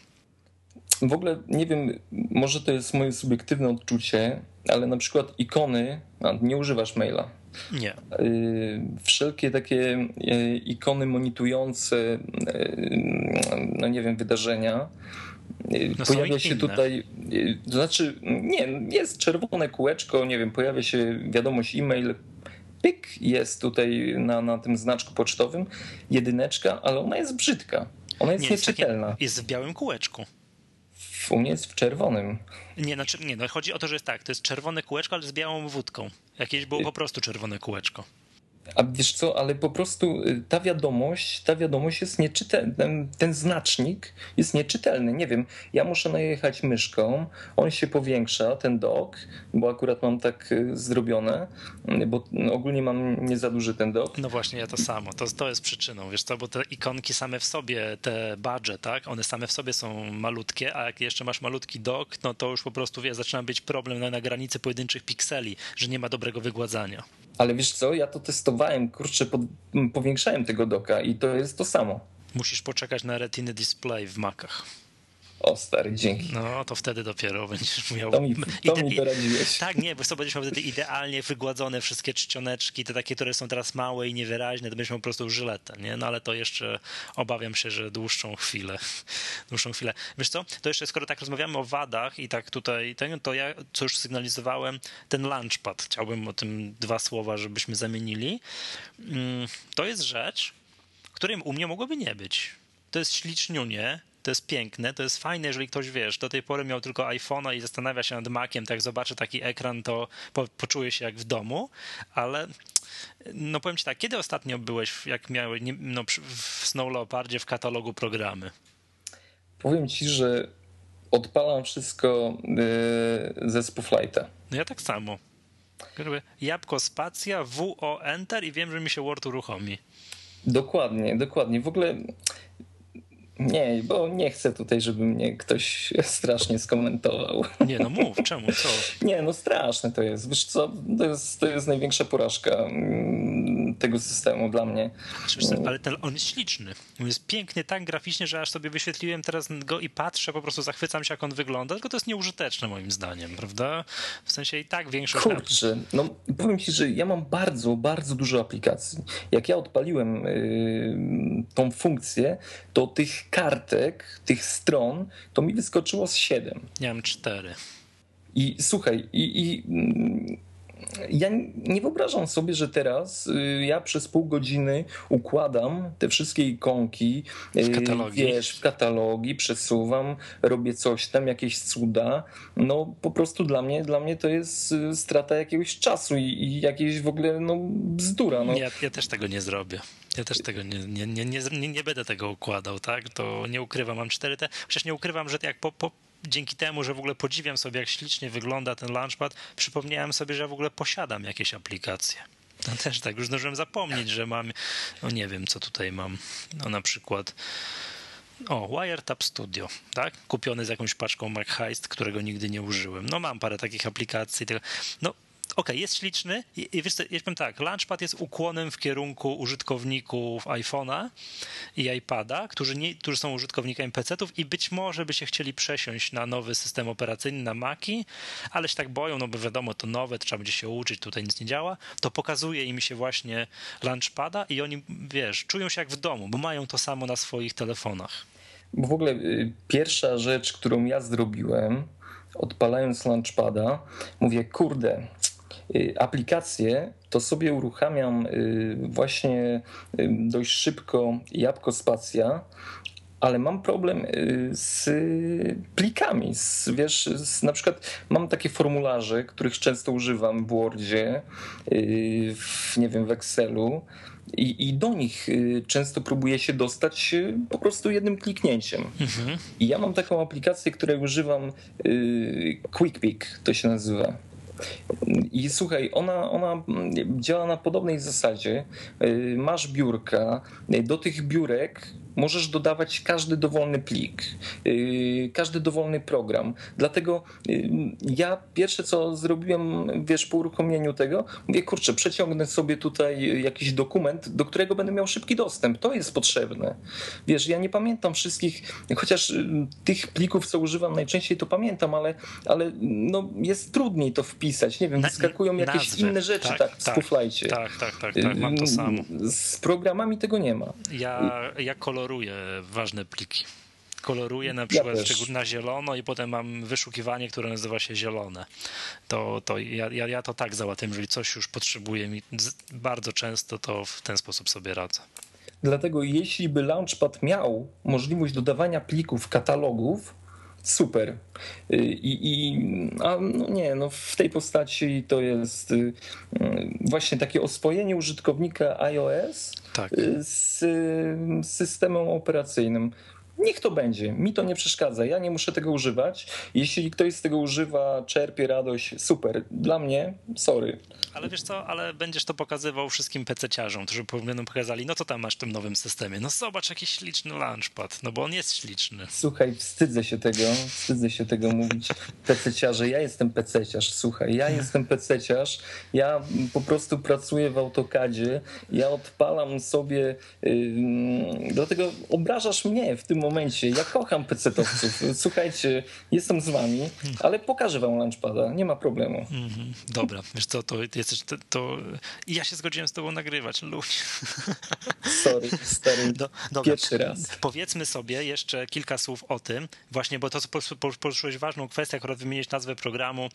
Speaker 2: W ogóle nie wiem, może to jest moje subiektywne odczucie, ale na przykład ikony, a nie używasz maila.
Speaker 1: Nie.
Speaker 2: Y, wszelkie takie y, ikony monitujące, y, no nie wiem, wydarzenia, no pojawia się tutaj, to znaczy nie, jest czerwone kółeczko, nie wiem, pojawia się wiadomość e-mail, pyk, jest tutaj na, na tym znaczku pocztowym jedyneczka, ale ona jest brzydka. Ona jest nie, nieczytelna.
Speaker 1: Jest, jest w białym kółeczku.
Speaker 2: U mnie jest w czerwonym.
Speaker 1: Nie, znaczy, nie, no chodzi o to, że jest tak, to jest czerwone kółeczko, ale z białą wódką. Jakieś było po prostu czerwone kółeczko.
Speaker 2: A wiesz co, ale po prostu y, ta wiadomość, ta wiadomość jest nieczytelna, ten, znacznik jest nieczytelny. Nie wiem, ja muszę najechać myszką, on się powiększa, ten dok, bo akurat mam tak y, zrobione, y, bo ogólnie mam nie za duży ten dok.
Speaker 1: No właśnie, ja to samo, to, to jest przyczyną, wiesz co, bo te ikonki same w sobie, te badże, tak, one same w sobie są malutkie, a jak jeszcze masz malutki dok, no to już po prostu, wiesz, zaczyna być problem na, na granicy pojedynczych pikseli, że nie ma dobrego wygładzania.
Speaker 2: Ale wiesz co, ja to testowałem, kurczę, pod, powiększałem tego doka i to jest to samo.
Speaker 1: Musisz poczekać na Retina Display w Macach.
Speaker 2: O stary, dzięki.
Speaker 1: No, to wtedy dopiero będziesz miał...
Speaker 2: To mi, to mi doradziłeś.
Speaker 1: Tak, nie, bo co będziesz miał wtedy idealnie wygładzone wszystkie czcioneczki, te takie, które są teraz małe i niewyraźne, to będziesz miał po prostu żyletę, nie? No ale to jeszcze obawiam się, że dłuższą chwilę. *laughs* Dłuższą chwilę. Wiesz co, to jeszcze skoro tak rozmawiamy o wadach i tak tutaj, to ja, co już sygnalizowałem, ten launchpad, chciałbym o tym dwa słowa, żebyśmy zamienili. Mm, to jest rzecz, której u mnie mogłoby nie być. To jest śliczniunie, to jest piękne, to jest fajne, jeżeli ktoś, wiesz, do tej pory miał tylko iPhone'a i zastanawia się nad Maciem, tak zobaczy taki ekran, to po, poczuje się jak w domu, ale no powiem ci tak, kiedy ostatnio byłeś, jak miałeś no, w Snow Leopardzie w katalogu programy?
Speaker 2: Powiem ci, że odpalam wszystko yy, ze Spooflighta.
Speaker 1: No ja tak samo. Jabłko spacja, WO Enter i wiem, że mi się Word uruchomi.
Speaker 2: Dokładnie, dokładnie. W ogóle nie, bo nie chcę tutaj, żeby mnie ktoś *laughs* strasznie skomentował.
Speaker 1: Nie, no mów, czemu, co? *laughs*
Speaker 2: Nie, no straszne to jest. Wiesz co, to jest, to jest największa porażka mm, tego systemu dla mnie.
Speaker 1: Ale ten, on jest śliczny. On jest piękny tak graficznie, że aż sobie wyświetliłem teraz go i patrzę, po prostu zachwycam się, jak on wygląda, tylko to jest nieużyteczne moim zdaniem, prawda? W sensie i tak większość...
Speaker 2: Kurczę, no powiem ci, że ja mam bardzo, bardzo dużo aplikacji. Jak ja odpaliłem yy, tą funkcję, to tych kartek, tych stron, to mi wyskoczyło z 7.
Speaker 1: Ja mam 4.
Speaker 2: I słuchaj, i, i ja nie wyobrażam sobie, że teraz y, ja przez pół godziny układam te wszystkie ikonki,
Speaker 1: w katalogi.
Speaker 2: wiesz, w katalogi, przesuwam, robię coś tam, jakieś cuda. No po prostu dla mnie, dla mnie to jest strata jakiegoś czasu i, i jakieś w ogóle no, bzdura. No.
Speaker 1: Ja, ja też tego nie zrobię. Ja też tego nie, nie, nie, nie, nie będę tego układał, tak? To nie ukrywam, mam 4T. Chociaż nie ukrywam, że jak po, po, dzięki temu, że w ogóle podziwiam sobie, jak ślicznie wygląda ten Launchpad, przypomniałem sobie, że w ogóle posiadam jakieś aplikacje. No też tak, już zdążyłem zapomnieć, że mam, no nie wiem, co tutaj mam. No na przykład o, Wiretap Studio, tak? Kupiony z jakąś paczką MacHeist, którego nigdy nie użyłem. No mam parę takich aplikacji. No okay, jest śliczny i, i wiesz co, ja powiem tak, Launchpad jest ukłonem w kierunku użytkowników iPhone'a i iPada, którzy, nie, którzy są użytkownikami PC-ów i być może by się chcieli przesiąść na nowy system operacyjny, na Maci, ale się tak boją, no bo wiadomo, to nowe, trzeba będzie się uczyć, tutaj nic nie działa, to pokazuje im się właśnie Launchpada i oni, wiesz, czują się jak w domu, bo mają to samo na swoich telefonach.
Speaker 2: Bo w ogóle y, pierwsza rzecz, którą ja zrobiłem, odpalając Launchpada, mówię, kurde, Y, aplikacje, to sobie uruchamiam y, właśnie y, dość szybko Jabłko Spacja, ale mam problem z plikami. Z, wiesz, z, na przykład mam takie formularze, których często używam w Wordzie, w, nie wiem, w Excelu. I, I, do nich często próbuję się dostać po prostu jednym kliknięciem. Mhm. I ja mam taką aplikację, której używam, QuickPick to się nazywa. I słuchaj, ona, ona działa na podobnej zasadzie. Y, masz biurka, do tych biurek możesz dodawać każdy dowolny plik, y, każdy dowolny program. Dlatego y, ja pierwsze co zrobiłem, wiesz, po uruchomieniu tego, mówię, kurczę, przeciągnę sobie tutaj jakiś dokument, do którego będę miał szybki dostęp. To jest potrzebne. Wiesz, ja nie pamiętam wszystkich, chociaż y, tych plików, co używam najczęściej, to pamiętam, ale, ale no, jest trudniej to wpisać. Nie wiem, wyskakują jakieś nazwy. inne rzeczy, tak, tak, tak w
Speaker 1: Tak, tak, tak, tak, mam to samo.
Speaker 2: Z programami tego nie ma.
Speaker 1: Ja, ja kolor koloruję ważne pliki. Koloruję na przykład ja na zielono i potem mam wyszukiwanie, które nazywa się zielone. To, to ja, ja, ja to tak załatwiam, jeżeli coś już potrzebuję mi bardzo często, to w ten sposób sobie radzę.
Speaker 2: Dlatego jeśli by Launchpad miał możliwość dodawania plików, katalogów, super. Y, I, i a no nie, no w tej postaci to jest y, właśnie takie oswojenie użytkownika iOS tak. Y, z systemem operacyjnym. Niech to będzie. Mi to nie przeszkadza. Ja nie muszę tego używać. Jeśli ktoś z tego używa, czerpie radość, super. Dla mnie, sorry.
Speaker 1: Ale wiesz co, ale będziesz to pokazywał wszystkim PC-ciarzom, którzy będą pokazali, no co tam masz w tym nowym systemie? No zobacz, jakiś śliczny launchpad, no bo on jest śliczny.
Speaker 2: Słuchaj, wstydzę się tego, wstydzę się tego mówić PC-ciarze. Ja jestem PC-ciarz, słuchaj, ja jestem PC-ciarz, ja po prostu pracuję w AutoCADzie, ja odpalam sobie, yy, dlatego obrażasz mnie w tym momencie. Ja kocham PC-towców. Słuchajcie, jestem z wami, ale pokażę wam launchpada, nie ma problemu. Mm -hmm.
Speaker 1: Dobra, wiesz co, to jesteś, to, to... I ja się zgodziłem z tobą nagrywać, luź.
Speaker 2: Sorry, stary, Do, dobra. pierwszy raz.
Speaker 1: Powiedzmy sobie jeszcze kilka słów o tym, właśnie, bo to, co poruszyłeś ważną kwestię, akurat wymienić nazwę programu,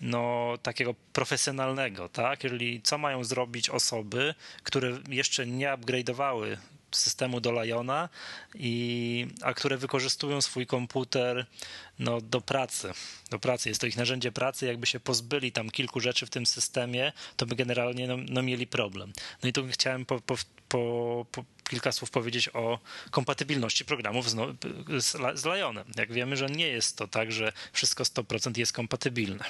Speaker 1: no, takiego profesjonalnego, tak? Czyli co mają zrobić osoby, które jeszcze nie upgrade'owały systemu do Liona, i, a które wykorzystują swój komputer no, do pracy. Do pracy. Jest to ich narzędzie pracy. Jakby się pozbyli tam kilku rzeczy w tym systemie, to by generalnie no, no mieli problem. No i tu chciałem po, po, po, po kilka słów powiedzieć o kompatybilności programów z, no, z, Lionem. Jak wiemy, że nie jest to tak, że wszystko 100% jest kompatybilne.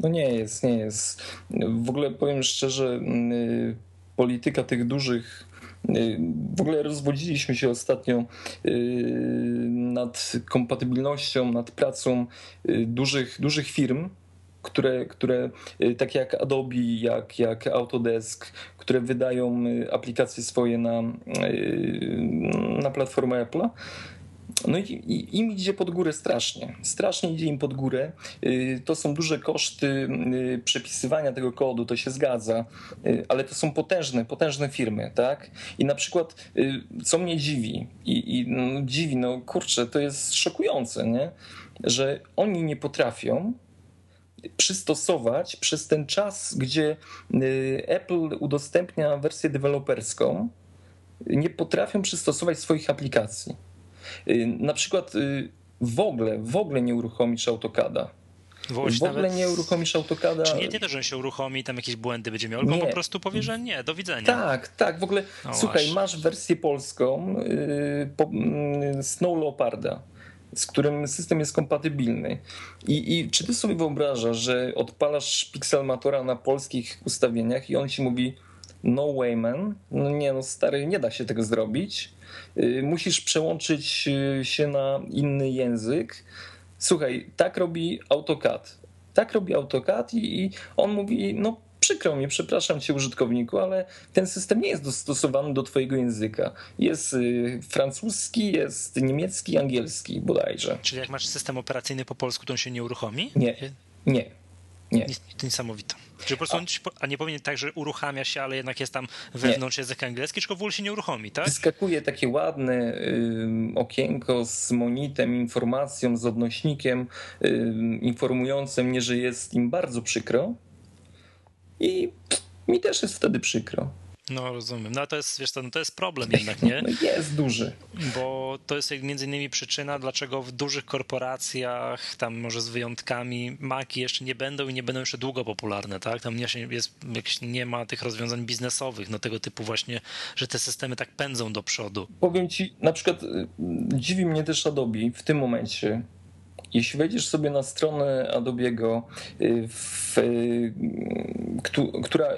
Speaker 2: No nie jest, nie jest. W ogóle powiem szczerze, y, polityka tych dużych w ogóle rozwodziliśmy się ostatnio y, nad kompatybilnością, nad pracą y, dużych, dużych firm, które, które y, takie jak Adobe, jak, jak Autodesk, które wydają aplikacje swoje na, na platformę Apple'a no i, im idzie pod górę strasznie. Strasznie idzie im pod górę. Y, to są duże koszty y, przepisywania tego kodu, to się zgadza, y, ale to są potężne, potężne firmy, tak? I na przykład, co mnie dziwi, i, i no, dziwi, no kurczę, to jest szokujące, nie? Że oni nie potrafią przystosować przez ten czas, gdzie Apple udostępnia wersję deweloperską, nie potrafią przystosować swoich aplikacji. Na przykład w ogóle, w ogóle nie uruchomisz AutoCADa w ogóle nie uruchomisz AutoCADa.
Speaker 1: Czy nie, nie to, że on się uruchomi tam jakieś błędy będzie miał, tylko po prostu powie, że nie, do widzenia.
Speaker 2: Tak, tak, w ogóle no słuchaj, masz wersję polską yy, po, yy, Snow Leoparda z którym system jest kompatybilny. I, I, czy ty sobie wyobrażasz, że odpalasz Pixelmatora na polskich ustawieniach i on ci mówi no way man, no nie no stary, nie da się tego zrobić. Yy, musisz przełączyć y, się na inny język, Słuchaj, tak robi AutoCAD. Tak robi AutoCAD i, i on mówi, no przykro mi, przepraszam cię użytkowniku, ale ten system nie jest dostosowany do twojego języka. Jest y, francuski, jest niemiecki, angielski bodajże.
Speaker 1: Czyli jak masz system operacyjny po polsku, to on się nie uruchomi?
Speaker 2: Nie, nie. Nie.
Speaker 1: Niesamowite. Czy po prostu on, a nie powinien tak, że uruchamia się, ale jednak jest tam wewnątrz nie. język angielski, czy w ogóle się nie uruchomi, tak?
Speaker 2: Wyskakuje takie ładne y, okienko z monitem, informacją, z odnośnikiem y, informującym mnie, że jest im bardzo przykro i mi też jest wtedy przykro.
Speaker 1: No rozumiem. No to jest, wiesz co, no to jest problem *laughs* jednak, nie?
Speaker 2: No jest duży.
Speaker 1: Bo to jest między innymi przyczyna, dlaczego w dużych korporacjach, tam może z wyjątkami, maki jeszcze nie będą i nie będą jeszcze długo popularne, tak? Tam nie, jest, nie ma tych rozwiązań biznesowych, no tego typu właśnie, że te systemy tak pędzą do przodu.
Speaker 2: Powiem ci, na przykład y, dziwi mnie też Adobe w tym momencie, jeśli wejdziesz sobie na stronę Adobe'ego, y, y, która,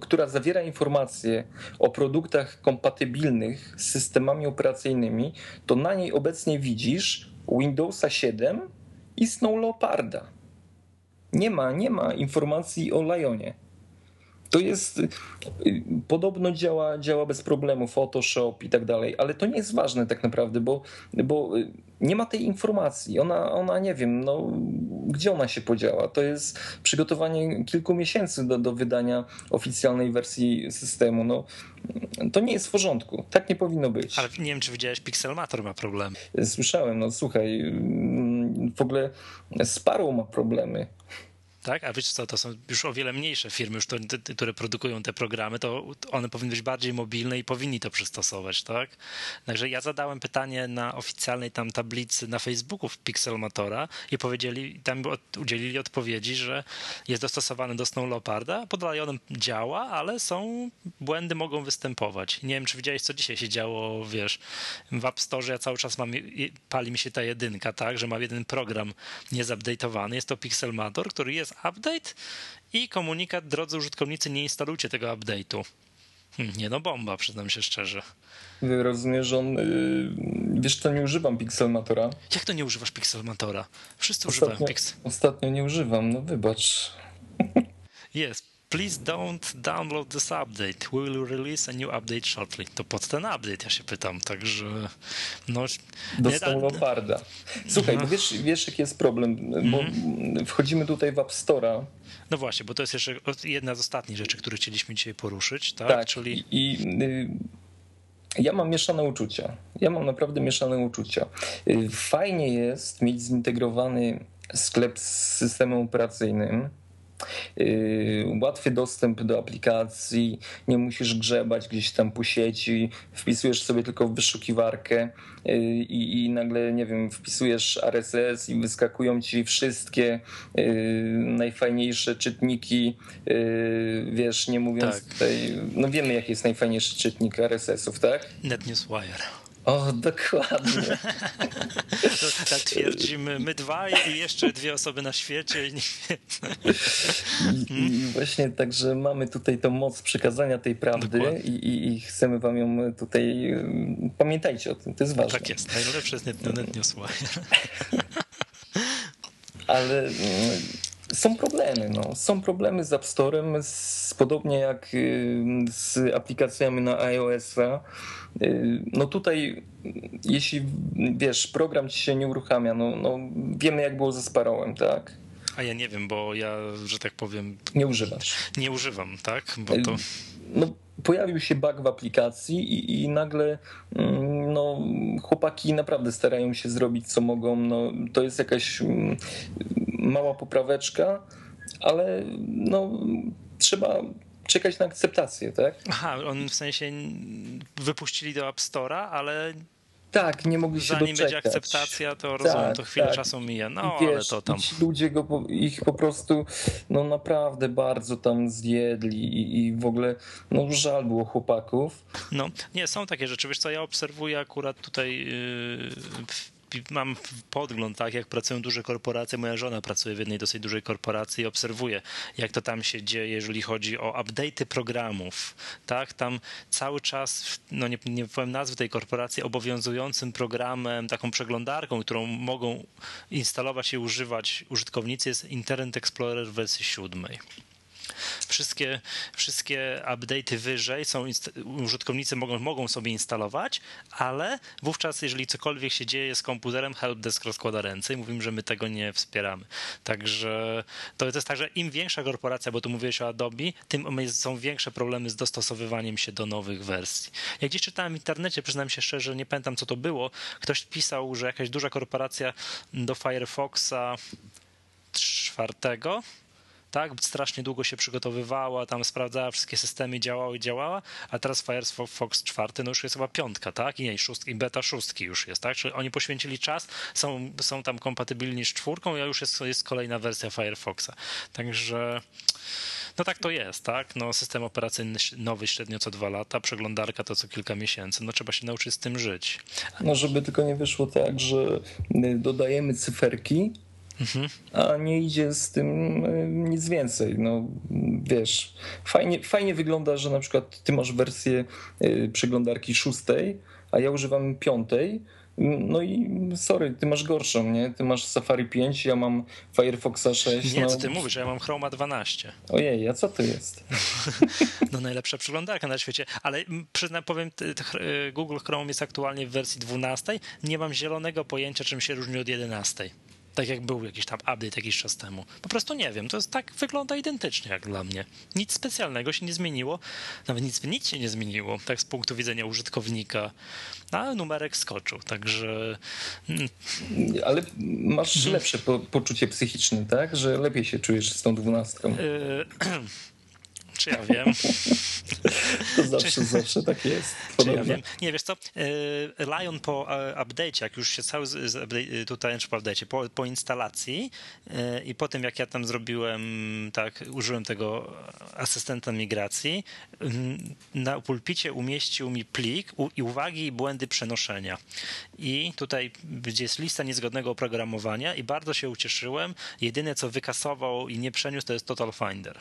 Speaker 2: która zawiera informacje o produktach kompatybilnych z systemami operacyjnymi, to na niej obecnie widzisz Windowsa 7 i Snow Leoparda. Nie ma, nie ma informacji o Lionie. To jest, y, podobno działa, działa bez problemu, Photoshop i tak dalej, ale to nie jest ważne tak naprawdę, bo, bo y, nie ma tej informacji. Ona, ona nie wiem, no, gdzie ona się podziała. To jest przygotowanie kilku miesięcy do, do wydania oficjalnej wersji systemu. No, to nie jest w porządku. Tak nie powinno być.
Speaker 1: Ale nie wiem, czy widziałeś, Pixelmator ma problemy.
Speaker 2: Słyszałem, no słuchaj, mm, w ogóle Sparrow ma problemy
Speaker 1: tak? A wiecie co, to są już o wiele mniejsze firmy, już to, te, które produkują te programy, to one powinny być bardziej mobilne i powinni to przystosować, tak? Także ja zadałem pytanie na oficjalnej tam tablicy na Facebooku w Pixelmatora i powiedzieli, tam udzielili odpowiedzi, że jest dostosowany do Snow Leoparda, pod Lionem działa, ale są, błędy mogą występować. Nie wiem, czy widziałeś, co dzisiaj się działo, wiesz, w App Store ja cały czas mam, pali mi się ta jedynka, tak, że mam jeden program niezupdate'owany, jest to Pixelmator, który jest jest update i komunikat, drodzy użytkownicy, nie instalujcie tego update'u. Hmm, nie no, bomba, przyznam się szczerze.
Speaker 2: Rozumiem, że on. Yy, wiesz, to nie używam Pixelmatora.
Speaker 1: Jak to nie używasz Pixelmatora? Wszyscy ostatnio, używają Pixel.
Speaker 2: Ostatnio nie używam, no wybacz. *laughs*
Speaker 1: Jest. Please don't download this update. We will release a new update shortly. To pod ten update ja się pytam, także no...
Speaker 2: Dostał Leoparda. Słuchaj, no. wiesz, wiesz jaki jest problem, bo mm. wchodzimy tutaj w App Store'a.
Speaker 1: No właśnie, bo to jest jeszcze jedna z ostatnich rzeczy, które chcieliśmy dzisiaj poruszyć, tak? tak
Speaker 2: Czyli... I, y, ja mam mieszane uczucia. Ja mam naprawdę mieszane uczucia. Y, fajnie jest mieć zintegrowany sklep z systemem operacyjnym, Yy, łatwy dostęp do aplikacji, nie musisz grzebać gdzieś tam po sieci, wpisujesz sobie tylko w wyszukiwarkę yy, i, i nagle, nie wiem, wpisujesz RSS i wyskakują ci wszystkie yy, najfajniejsze czytniki, wiesz, nie mówiąc tak. tutaj, no wiemy jaki jest najfajniejszy czytnik RSS-ów, tak?
Speaker 1: NetNewsWire.
Speaker 2: O, dokładnie. *laughs*
Speaker 1: tak twierdzimy my dwaj i jeszcze dwie osoby na świecie. I,
Speaker 2: I, *laughs* właśnie także mamy tutaj tą moc przekazania tej prawdy i, i, chcemy wam ją tutaj... Pamiętajcie o tym, to jest ważne.
Speaker 1: Tak jest, najlepsze jest net, net
Speaker 2: Ale mm, są problemy, no. Są problemy z App Store'em, podobnie jak z aplikacjami na iOS-a Y, no tutaj, jeśli wiesz, program ci się nie uruchamia, no, no wiemy jak było ze Sparrowem, tak?
Speaker 1: A ja nie wiem, bo ja, że tak powiem.
Speaker 2: Nie używasz.
Speaker 1: Nie używam, tak? Bo to.
Speaker 2: No, pojawił się bug w aplikacji i, i nagle mm, no, chłopaki naprawdę starają się zrobić co mogą. No, to jest jakaś mm, mała popraweczka ale no, trzeba czekać na akceptację, tak?
Speaker 1: Aha, on w sensie wypuścili do App Store'a, ale
Speaker 2: tak, nie mogli się
Speaker 1: Zanim
Speaker 2: doczekać.
Speaker 1: będzie akceptacja, to rozumiem,
Speaker 2: tak,
Speaker 1: to chwilę
Speaker 2: tak.
Speaker 1: czasu mija. No,
Speaker 2: Wiesz,
Speaker 1: ale to tam.
Speaker 2: Ludzie go, ich po prostu no naprawdę bardzo tam zjedli i, i w ogóle no żal było chłopaków.
Speaker 1: No, nie, są takie rzeczy. Wiesz co, ja obserwuję akurat tutaj yy, mam podgląd, tak, jak pracują duże korporacje. Moja żona pracuje w jednej dosyć dużej korporacji i obserwuję, jak to tam się dzieje, jeżeli chodzi o update'y programów. Tak, tam cały czas, no nie, nie powiem nazwy tej korporacji, obowiązującym programem, taką przeglądarką, którą mogą instalować i używać użytkownicy jest Internet Explorer wersji siódmej. Wszystkie, wszystkie update'y wyżej są, użytkownicy mogą, mogą sobie instalować, ale wówczas, jeżeli cokolwiek się dzieje z komputerem, helpdesk rozkłada ręce i mówimy, że my tego nie wspieramy. Także to jest tak, że im większa korporacja, bo tu mówiłeś o Adobe, tym są większe problemy z dostosowywaniem się do nowych wersji. Jak gdzieś czytałem w internecie, przyznam się szczerze, nie pamiętam co to było, ktoś pisał, że jakaś duża korporacja do Firefoxa czwartego tak, strasznie długo się przygotowywała, tam sprawdzała wszystkie systemy, działały i działała, a teraz Firefox 4 no już jest chyba piątka, tak, i nie, szóstki, i beta szóstki już jest, tak, czyli oni poświęcili czas, są, są tam kompatybilni z czwórką, a już jest, jest kolejna wersja Firefoxa, także no tak to jest, tak? No, system operacyjny nowy średnio co dwa lata, przeglądarka to co kilka miesięcy. No trzeba się nauczyć z tym żyć.
Speaker 2: No żeby tylko nie wyszło tak, że dodajemy cyferki, Mhm. a nie idzie z tym e, nic więcej. No wiesz, fajnie, fajnie wygląda, że na przykład ty masz wersję e, przeglądarki szóstej, a ja używam piątej. No i sorry, ty masz gorszą, nie? Ty masz Safari 5, ja mam Firefoxa 6.
Speaker 1: Nie,
Speaker 2: no.
Speaker 1: co ty mówisz, ja mam Chroma 12.
Speaker 2: Ojej, a co to jest? *laughs*
Speaker 1: no najlepsza przeglądarka na świecie, ale przyznam, powiem, Google Chrome jest aktualnie w wersji 12. Nie mam zielonego pojęcia, czym się różni od 11 tak jak był jakiś tam update jakiś czas temu. Po prostu nie wiem, to jest tak, wygląda identycznie jak dla mnie. Nic specjalnego się nie zmieniło, nawet nic, nic się nie zmieniło, tak z punktu widzenia użytkownika, a numerek skoczył, także...
Speaker 2: Mm. Ale masz mhm. lepsze po, poczucie psychiczne, tak? Że lepiej się czujesz z tą dwunastką. *clears throat*
Speaker 1: Czy ja wiem? *laughs*
Speaker 2: To zawsze, czy, zawsze tak jest.
Speaker 1: Czy ja wiem? Nie, wiesz co, e, Lion po e, update'cie, jak już się cały tutaj, czy po update'cie, po, po instalacji e, i po tym, jak ja tam zrobiłem, tak, użyłem tego asystenta migracji, na pulpicie umieścił mi plik i uwagi i błędy przenoszenia. I tutaj, gdzie jest lista niezgodnego oprogramowania i bardzo się ucieszyłem. Jedyne, co wykasował i nie przeniósł, to jest Total Finder.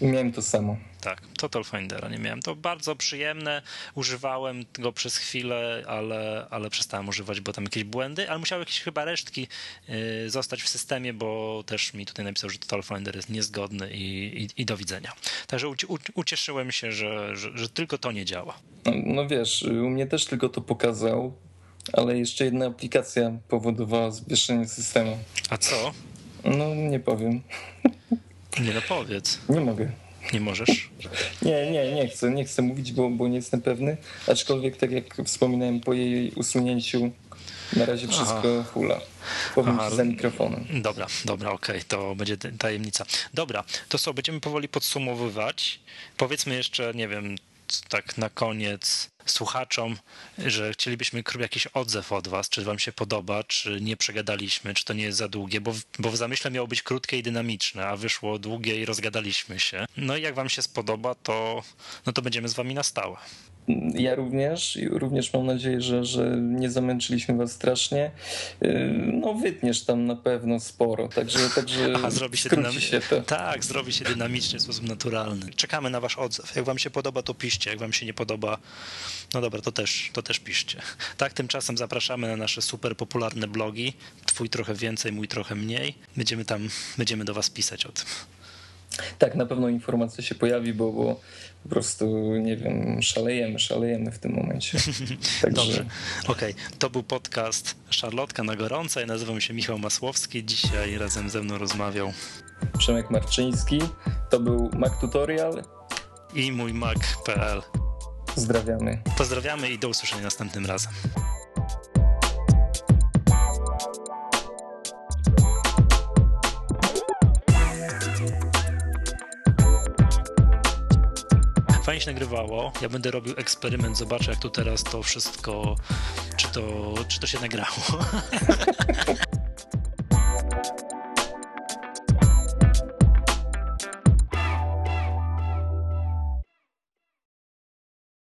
Speaker 2: Miałem to samo.
Speaker 1: Tak, Total Findera nie miałem. To bardzo przyjemne, używałem go przez chwilę, ale, ale przestałem używać, bo tam jakieś błędy, ale musiały jakieś chyba resztki y, zostać w systemie, bo też mi tutaj napisał, że Total Finder jest niezgodny i, i, i do widzenia. Także u, u, ucieszyłem się, że, że, że, tylko to nie działa.
Speaker 2: No, no wiesz, u mnie też tylko to pokazał, ale jeszcze jedna aplikacja powodowała zwieszenie systemu.
Speaker 1: A co?
Speaker 2: No nie powiem.
Speaker 1: Nie no powiedz.
Speaker 2: Nie mogę.
Speaker 1: Nie możesz?
Speaker 2: Nie, nie, nie chcę, nie chcę mówić, bo, bo nie jestem pewny. Aczkolwiek, tak jak wspominałem, po jej usunięciu na razie wszystko Aha. hula. Powiem Aha. za mikrofonem.
Speaker 1: Dobra, dobra, okej, okay, to będzie tajemnica. Dobra, to co, będziemy powoli podsumowywać. Powiedzmy jeszcze, nie wiem, tak na koniec słuchaczom, że chcielibyśmy jakiś odzew od was, czy wam się podoba, czy nie przegadaliśmy, czy to nie jest za długie, bo, bo w zamyśle miało być krótkie i dynamiczne, a wyszło długie i rozgadaliśmy się. No i jak wam się spodoba, to, no to będziemy z wami na stałe.
Speaker 2: Ja również i również mam nadzieję, że, że nie zamęczyliśmy was strasznie. Yy, no wytniesz tam na pewno sporo, także, także
Speaker 1: Aha, zrobi się, dynami- się to. Tak, zrobi się dynamicznie w sposób naturalny. Czekamy na wasz odzew. Jak wam się podoba, to piszcie. Jak wam się nie podoba, no dobra, to też, to też piszcie. Tak, tymczasem zapraszamy na nasze super popularne blogi. Twój trochę więcej, mój trochę mniej. Będziemy tam, będziemy do was pisać o tym.
Speaker 2: Tak, na pewno informacja się pojawi, bo, bo po prostu, nie wiem, szalejemy, szalejemy w tym momencie. *laughs*
Speaker 1: Także... Dobrze, okej. Okay. To był podcast Szarlotka na gorąco. Ja nazywam się Michał Masłowski. Dzisiaj razem ze mną rozmawiał
Speaker 2: Przemek Marczyński. To był Mac Tutorial
Speaker 1: i mój Mac.pl.
Speaker 2: Pozdrawiamy.
Speaker 1: Pozdrawiamy i do usłyszenia następnym razem. Fajnie się nagrywało. Ja będę robił eksperyment, zobaczę jak tu teraz to wszystko, czy to, czy to się nagrało. *laughs*